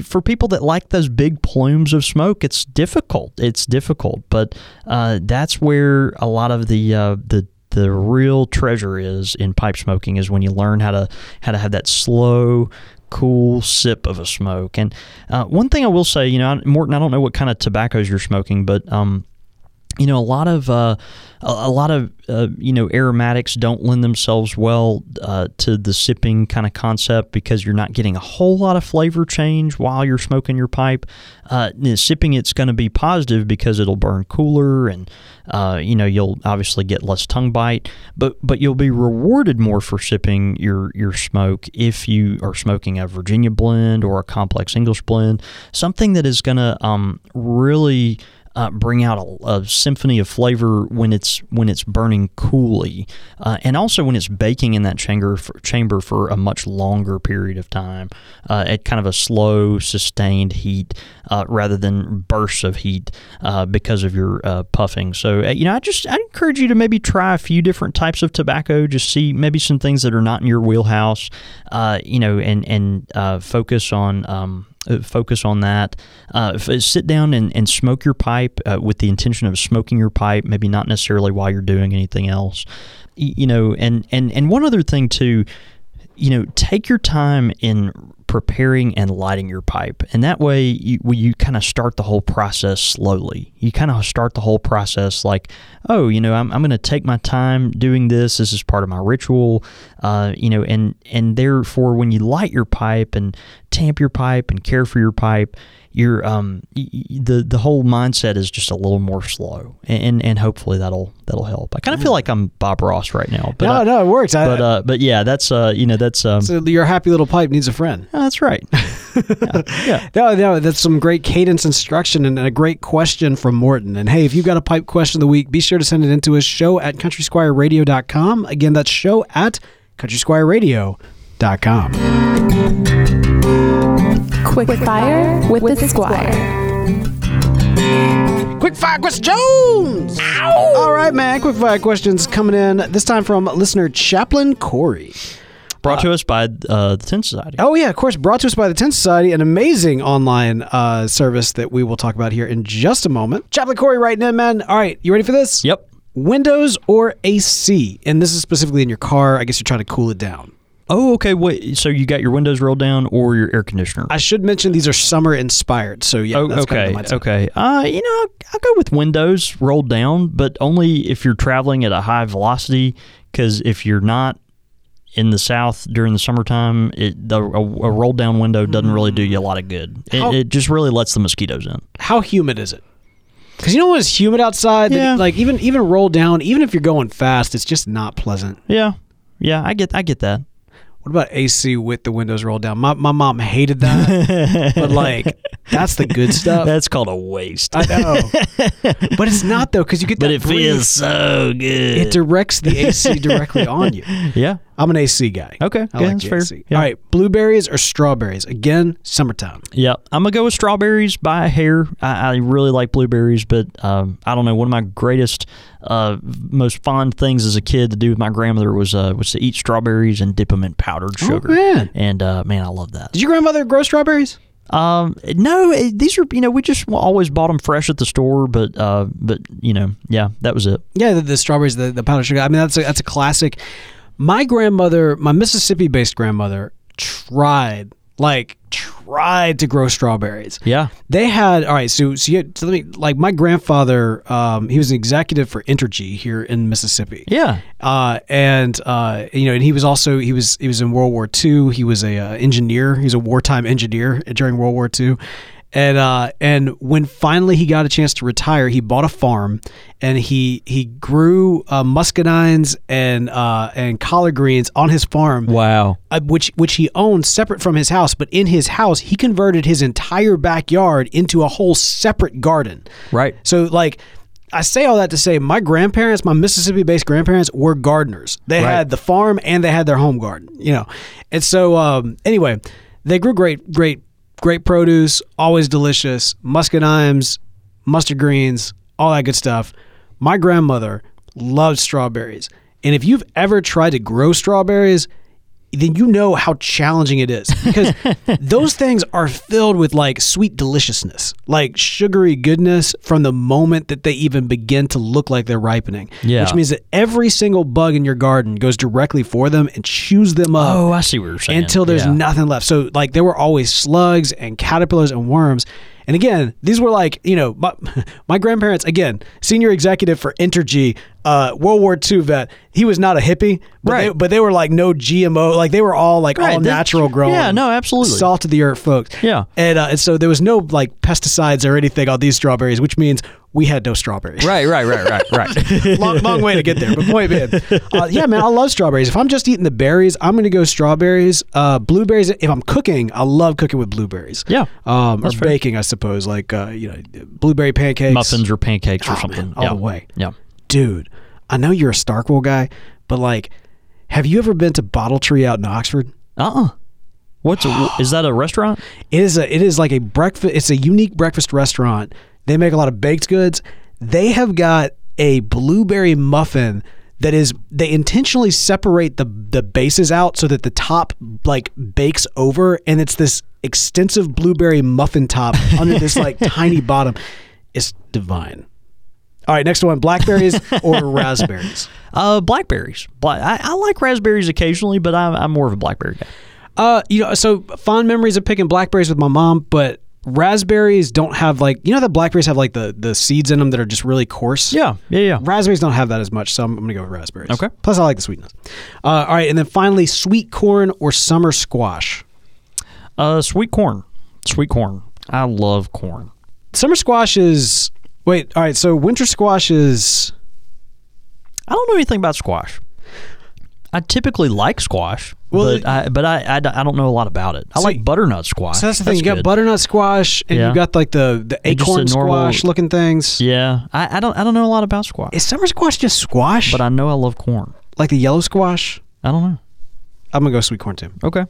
for people that like those big plumes of smoke, it's difficult. It's difficult, but uh, that's where a lot of the uh, the the real treasure is in pipe smoking is when you learn how to how to have that slow cool sip of a smoke. And uh, one thing i will say you know morton i don't know what kind of tobaccos you're smoking but um, you know a lot of uh, a, lot of uh, you know aromatics don't lend themselves well uh, to the sipping kind of concept because you're not getting a whole lot of flavor change while you're smoking your pipe. Uh, sipping it's going to be positive because it'll burn cooler and uh, you know you'll obviously get less tongue bite, but but you'll be rewarded more for sipping your your smoke if you are smoking a Virginia blend or a complex English blend, something that is going to um, really uh, bring out a, a, symphony of flavor when it's when it's burning coolly, uh, and also when it's baking in that chamber for, chamber for a much longer period of time uh, at kind of a slow, sustained heat uh, rather than bursts of heat uh, because of your uh, puffing. So you know, I just I encourage you to maybe try a few different types of tobacco. Just see maybe some things that are not in your wheelhouse. you know, and and focus on. Um, focus on that. Uh, sit down and, and smoke your pipe uh, with the intention of smoking your pipe, maybe not necessarily while you're doing anything else. You know, and, and, and one other thing too, you know, take your time in preparing and lighting your pipe. And that way, you, you kind of start the whole process slowly. You kind of start the whole process like, oh, you know, I'm, I'm going to take my time doing this. This is part of my ritual, uh, you know, and, and therefore, when you light your pipe and tamp your pipe and care for your pipe, you're um the the whole mindset is just a little more slow, and and hopefully that'll that'll help. I kind of feel like I'm Bob Ross right now, but no, uh, no, it works. But uh, but yeah, that's uh, you know, that's um, so your happy little pipe needs a friend. Oh, that's right. yeah, yeah. No, no, that's some great cadence instruction and a great question from Morton. And hey, if you've got a pipe question of the week, be sure to send it into us show at countrysquireradio.com. Again, that's show at countrysquireradio.com. Quick Fire with, with the Squire. Quick fire questions! Ow! All right, man. Quick fire questions coming in. This time from listener Chaplain Corey. Brought uh, to us by uh, the Tin Society. Oh yeah, of course. Brought to us by the Tin Society, an amazing online uh, service that we will talk about here in just a moment. Chaplain Corey, writing in, man. All right, you ready for this? Yep. Windows or AC, and this is specifically in your car. I guess you're trying to cool it down. Oh, okay. Wait. So you got your windows rolled down or your air conditioner? I should mention these are summer inspired. So yeah. Oh, okay. Kind of okay. Uh, you know, I'll go with windows rolled down, but only if you're traveling at a high velocity. Because if you're not in the south during the summertime, it the, a, a rolled down window doesn't really do you a mm. lot of good. It, how, it just really lets the mosquitoes in. How humid is it? Because you know when it's humid outside, yeah. like even even rolled down, even if you're going fast, it's just not pleasant. Yeah, yeah, I get I get that. What about AC with the windows rolled down? My, my mom hated that, but like that's the good stuff. That's called a waste. I know, but it's not though because you get. But it breeze. feels so good. It directs the AC directly on you. Yeah, I'm an AC guy. Okay, I yeah, like that's fair. Yeah. All right, blueberries or strawberries? Again, summertime. Yeah, I'm gonna go with strawberries by a hair. I, I really like blueberries, but um, I don't know. One of my greatest, uh, most fond things as a kid to do with my grandmother was uh, was to eat strawberries and dip them in powdered oh, sugar. Oh, man. And uh, man, I love that. Did your grandmother grow strawberries? Um, no, these are you know we just always bought them fresh at the store, but uh, but you know, yeah, that was it. Yeah, the, the strawberries, the, the powdered sugar. I mean, that's a, that's a classic. My grandmother, my Mississippi based grandmother, tried like tried to grow strawberries. Yeah. They had all right. So, so, you so let me like my grandfather. Um, he was an executive for Entergy here in Mississippi. Yeah. Uh, and uh, you know, and he was also he was he was in World War II. He was a uh, engineer. He's a wartime engineer during World War II. And uh, and when finally he got a chance to retire, he bought a farm and he he grew uh, muscadines and uh, and collard greens on his farm Wow. uh, which which he owned separate from his house. But in his house, he converted his entire backyard into a whole separate garden. Right. So like. I say all that to say my grandparents, my Mississippi-based grandparents, were gardeners. They Right. had the farm and they had their home garden, you know. And so, um, anyway, they grew great, great, great produce, always delicious, muscadines, mustard greens, all that good stuff. My grandmother loved strawberries, and if you've ever tried to grow strawberries, then you know how challenging it is because those things are filled with like sweet deliciousness, like sugary goodness from the moment that they even begin to look like they're ripening. Yeah. Which means that every single bug in your garden goes directly for them and chews them up Oh, I see what you're saying. until there's Yeah. nothing left. So like there were always slugs and caterpillars and worms. And again, these were like you know my, my grandparents again senior executive for Entergy, uh, World War II vet. He was not a hippie, but they, Right. but they were like no GMO, like they were all like Right, all natural growing. yeah, no, absolutely. salt of the earth folks. Yeah. and, uh, and so there was no like pesticides or anything on these strawberries, which means we had no strawberries. Right, right, right, right, right. long, long way to get there. But point being, uh, yeah, man, I love strawberries. If I'm just eating the berries, I'm going to go strawberries. Uh, blueberries. If I'm cooking, I love cooking with blueberries. Yeah, um, or fair. baking, I suppose. Like uh, you know, blueberry pancakes, Muffins or pancakes or Oh, something. man, all yeah. the way. Yeah. Dude, I know you're a Starkville guy, but like, have you ever been to Bottle Tree out in Oxford? Uh uh What's a, is that a restaurant? It is a it is like a breakfast. It's a unique breakfast restaurant. They make a lot of baked goods. They have got a blueberry muffin that is they intentionally separate the the bases out so that the top like bakes over and it's this extensive blueberry muffin top under this like tiny bottom. It's divine. All right, next one: blackberries or raspberries. Uh, blackberries. Bla- I, I like raspberries occasionally, but I'm, I'm more of a blackberry guy. Uh, you know, so fond memories of picking blackberries with my mom, but raspberries don't have like you know that blackberries have like the the seeds in them that are just really coarse. Yeah, yeah, yeah. Raspberries don't have that as much, so I'm, I'm gonna go with raspberries. Okay. Plus, I like the sweetness. Uh, all right, and then finally, sweet corn or summer squash. Uh, sweet corn. Sweet corn. I love corn. Summer squash is wait. All right, so winter squash is I don't know anything about squash. I typically like squash, Well, but it- I but I, I, I don't know a lot about it. I So like butternut squash. so that's the thing. you got good. butternut squash, and Yeah. you got like the the acorn a normal- squash looking things. Yeah, I, I don't I don't know a lot about squash, Is summer squash just squash? but I know I love corn. like the yellow squash. I don't know. I'm gonna go sweet corn too. Okay.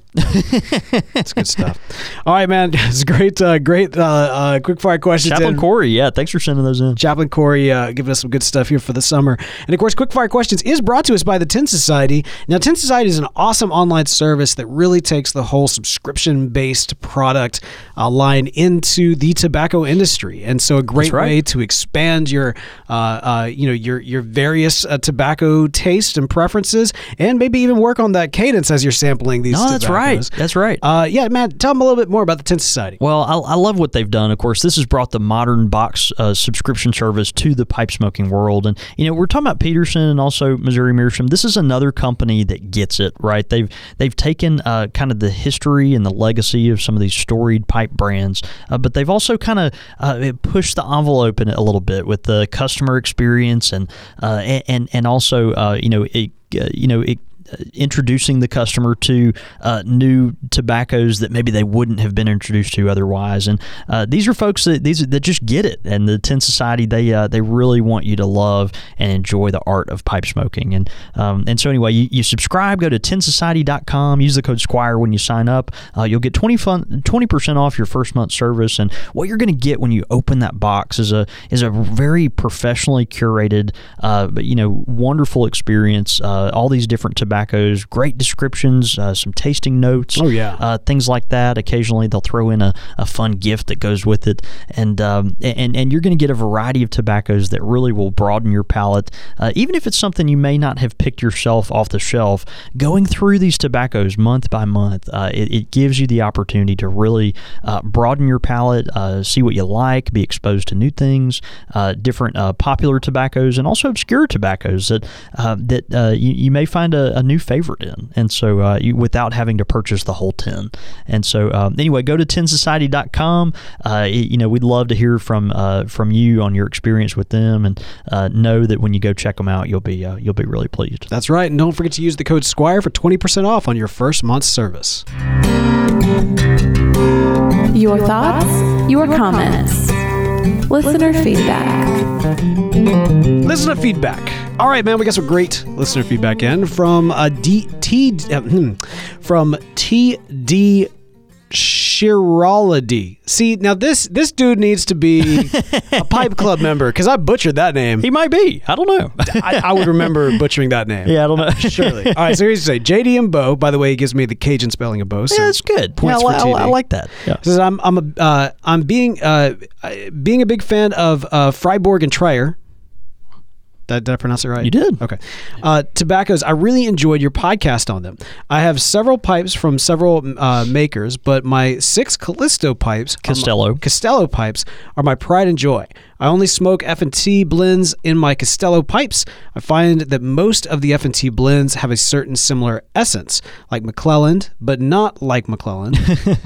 It's good stuff. All right, man. It's great, uh, great uh, uh, quick fire questions. Chaplain in. Corey, yeah, thanks for sending those in. Chaplain Corey uh, giving us some good stuff here for the summer. And of course, quick fire Questions is brought to us by the Tin Society. Now, Tin Society is an awesome online service that really takes the whole subscription based product uh, line into the tobacco industry. And so, a great right. way to expand your, uh, uh, you know, your your various uh, tobacco tastes and preferences, and maybe even work on that cadence as you're sampling these. No, that's right. That's right. Uh, yeah, man. Tell them a little bit more about the Tin Society. Well, I, I love what they've done. Of course, this has brought the modern box uh, subscription service to the pipe smoking world. And you know, we're talking about Peterson and also Missouri Meerschaum. This is another company that gets it right. They've they've taken uh, kind of the history and the legacy of some of these storied pipe brands, uh, but they've also kind of uh, pushed the envelope in it a little bit with the customer experience and uh, and and, also uh, you know it, uh, you know it introducing the customer to uh, new tobaccos that maybe they wouldn't have been introduced to otherwise. And uh, these are folks that these that just get it. And the Tin Society they uh, they really want you to love and enjoy the art of pipe smoking. And um, and so anyway, you, you subscribe. Go to tinsociety.com. Use the code Squire when you sign up. Uh, you'll get 20 percent off your first month service. And what you're going to get when you open that box is a is a very professionally curated, uh, you know, wonderful experience. Uh, all these different tobaccos tobaccos, great descriptions, uh, some tasting notes. Oh, yeah. uh, things like that. Occasionally, they'll throw in a, a fun gift that goes with it, and um, and and you're going to get a variety of tobaccos that really will broaden your palate. Uh, even if it's something you may not have picked yourself off the shelf, going through these tobaccos month by month, uh, it, it gives you the opportunity to really uh, broaden your palate, uh, see what you like, be exposed to new things, uh, different uh, popular tobaccos, and also obscure tobaccos that uh, that uh, you, you may find a, a new favorite in, and so uh, you, without having to purchase the whole tin. And so um, anyway, go to tinsociety.com. Uh, y- you know, we'd love to hear from uh, from you on your experience with them, and uh, know that when you go check them out, you'll be uh, you'll be really pleased. That's right. And don't forget to use the code Squire for 20% off on your first month's service. Your thoughts, your comments, listener feedback. Listener feedback. All right, man, we got some great listener feedback in from uh, D, T, uh, hmm, from TD Shiraladi. See, now this this dude needs to be a Pipe Club member because I butchered that name. He might be. I don't know. I, I would remember butchering that name. yeah, I don't know. Surely. All right, so here's say JD and Beau. By the way, he gives me the Cajun spelling of Beau. So Yeah, that's good. Points yeah, I, for li- I, I like that. Yeah. Says I'm I'm a uh, I'm being uh, uh, being a big fan of uh, Fribourg and Treyer. Did, did I pronounce it right? You did. Okay. Uh, tobaccos. I really enjoyed your podcast on them. I have several pipes from several uh, makers, but my six Callisto pipes, Costello, my-. Castello pipes, are my pride and joy. I only smoke F&T blends in my Costello pipes. I find that most of the F&T blends have a certain similar essence, like McClelland, but not like McClelland.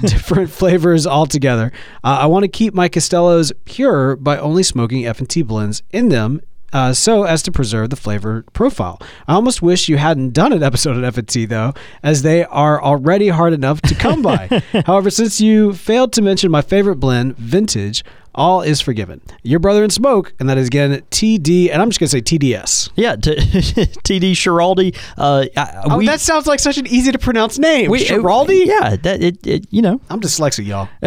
Different flavors altogether. Uh, I want to keep my Costellos pure by only smoking F&T blends in them uh, so as to preserve the flavor profile. I almost wish you hadn't done an episode of F&T though, as they are already hard enough to come by. However, since you failed to mention my favorite blend, Vintage, all is forgiven. Your brother in smoke, and that is again TD, and I'm just gonna say TDS. Yeah, t- TD Schiraldi. Uh, Oh, we, that sounds like such an easy to pronounce name. we, Schiraldi? Yeah, that it, it you know. I'm dyslexic, y'all.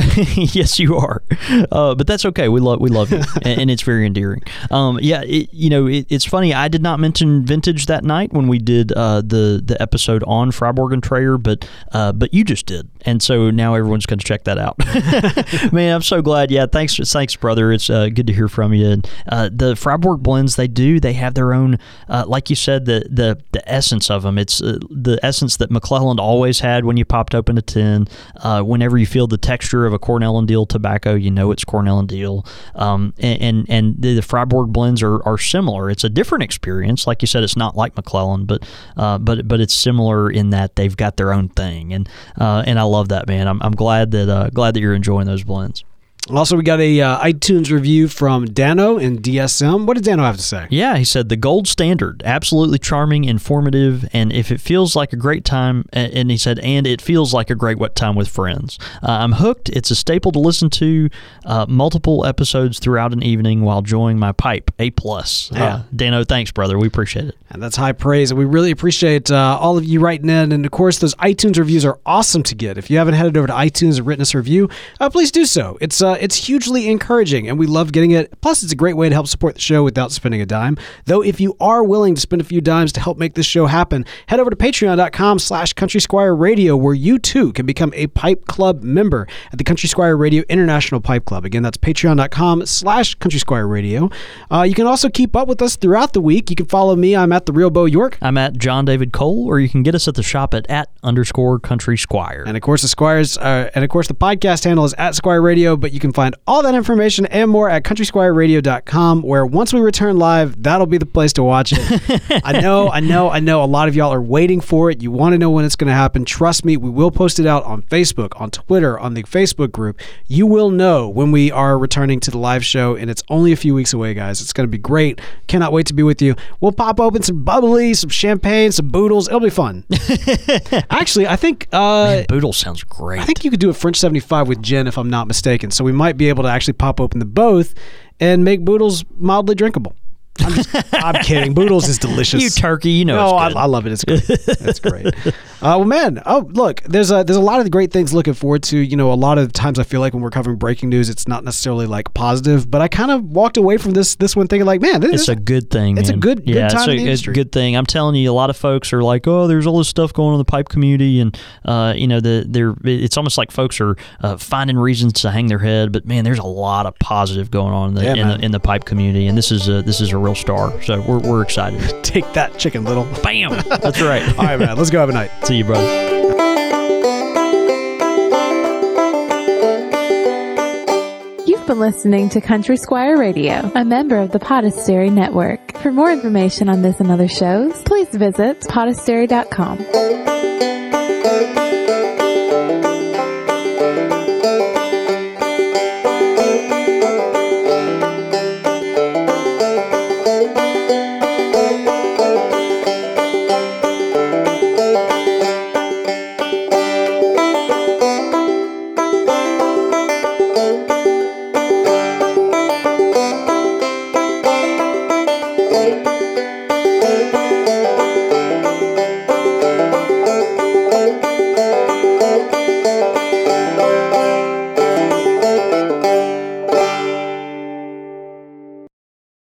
yes, you are, uh, but that's okay. We love we love you, and, and it's very endearing. Um, yeah, it, you know, it, it's funny. I did not mention vintage that night when we did uh, the the episode on Fribourg and Treyer, but uh, but you just did, and so now everyone's going to check that out. Man, I'm so glad. Yeah, thanks, thanks, brother. It's uh, good to hear from you. Uh, the Fribourg blends, they do. They have their own, uh, like you said, the the the essence of them. It's uh, the essence that McClelland always had when you popped open a tin. Uh, whenever you feel the texture of a Cornell and Diehl tobacco, you know it's Cornell and Diehl. Um, and, and and the, the Fribourg blends are, are similar. It's a different experience. Like you said, it's not like McClelland, but uh, but but it's similar in that they've got their own thing. And and I love that man. I'm, I'm glad that glad that you're enjoying those blends. Also, we got a uh, iTunes review from Dano and DSM. What did Dano have to say? Yeah, he said the gold standard, absolutely charming, informative, and if it feels like a great time, and he said, and it feels like a great what time with friends. Uh, I'm hooked. It's a staple to listen to, uh, multiple episodes throughout an evening while enjoying my pipe. A plus. Yeah. Uh, Dano, thanks, brother. We appreciate it. And that's high praise. And we really appreciate uh, all of you writing in. And of course, those iTunes reviews are awesome to get. If you haven't headed over to iTunes and written us a review, uh, please do so. It's uh, it's hugely encouraging, and we love getting it. Plus, it's a great way to help support the show without spending a dime. Though, if you are willing to spend a few dimes to help make this show happen, head over to patreon.com slash Country Squire Radio, where you too can become a Pipe Club member at the Country Squire Radio International Pipe Club. Again, that's patreon.com slash Country Squire Radio. Uh, you can also keep up with us throughout the week. You can follow me. I'm at the Real Beau York. I'm at Jon David Cole, or you can get us at the shop at at underscore country squire. And of course, the Squires, uh, and of course, the podcast handle is at Squire Radio. But you can find all that information and more at CountrySquireRadio.com. Where once we return live, that'll be the place to watch it. I know, I know, I know. A lot of y'all are waiting for it. You want to know when it's going to happen. Trust me, we will post it out on Facebook, on Twitter, on the Facebook group. You will know when we are returning to the live show, and it's only a few weeks away, guys. It's going to be great. Cannot wait to be with you. We'll pop open some bubbly, some champagne, some boodles. It'll be fun. Actually, I think. Uh, Boodle sounds great. I think you could do a French 75 with gin if I'm not mistaken. So we might be able to actually pop open the both and make Boodles mildly drinkable. I'm, just, I'm kidding. Boodles is delicious. you turkey, you know. No, it's I, good. I love it. It's great. It's great. Uh, well, man. Oh, look. There's a there's a lot of great things looking forward to. You know, a lot of times I feel like when we're covering breaking news, it's not necessarily like positive, but I kind of walked away from this this one thinking like, man, this, It's a good thing. It's a man. good- good yeah, time it's in a, the it's a good thing. I'm telling you, a lot of folks are like, oh, there's all this stuff going on in the pipe community, and uh, you know, the they're it's almost like folks are uh, finding reasons to hang their head. But man, there's a lot of positive going on in the, Yeah, in, the in the pipe community, and this is a this is a real star. So we're we're excited. take that, chicken little. Bam, that's right. All right, man. Let's go have a night. See you, brother. You've been listening to Country Squire Radio, a member of the Podastery Network. For more information on this and other shows, please visit podastery.com.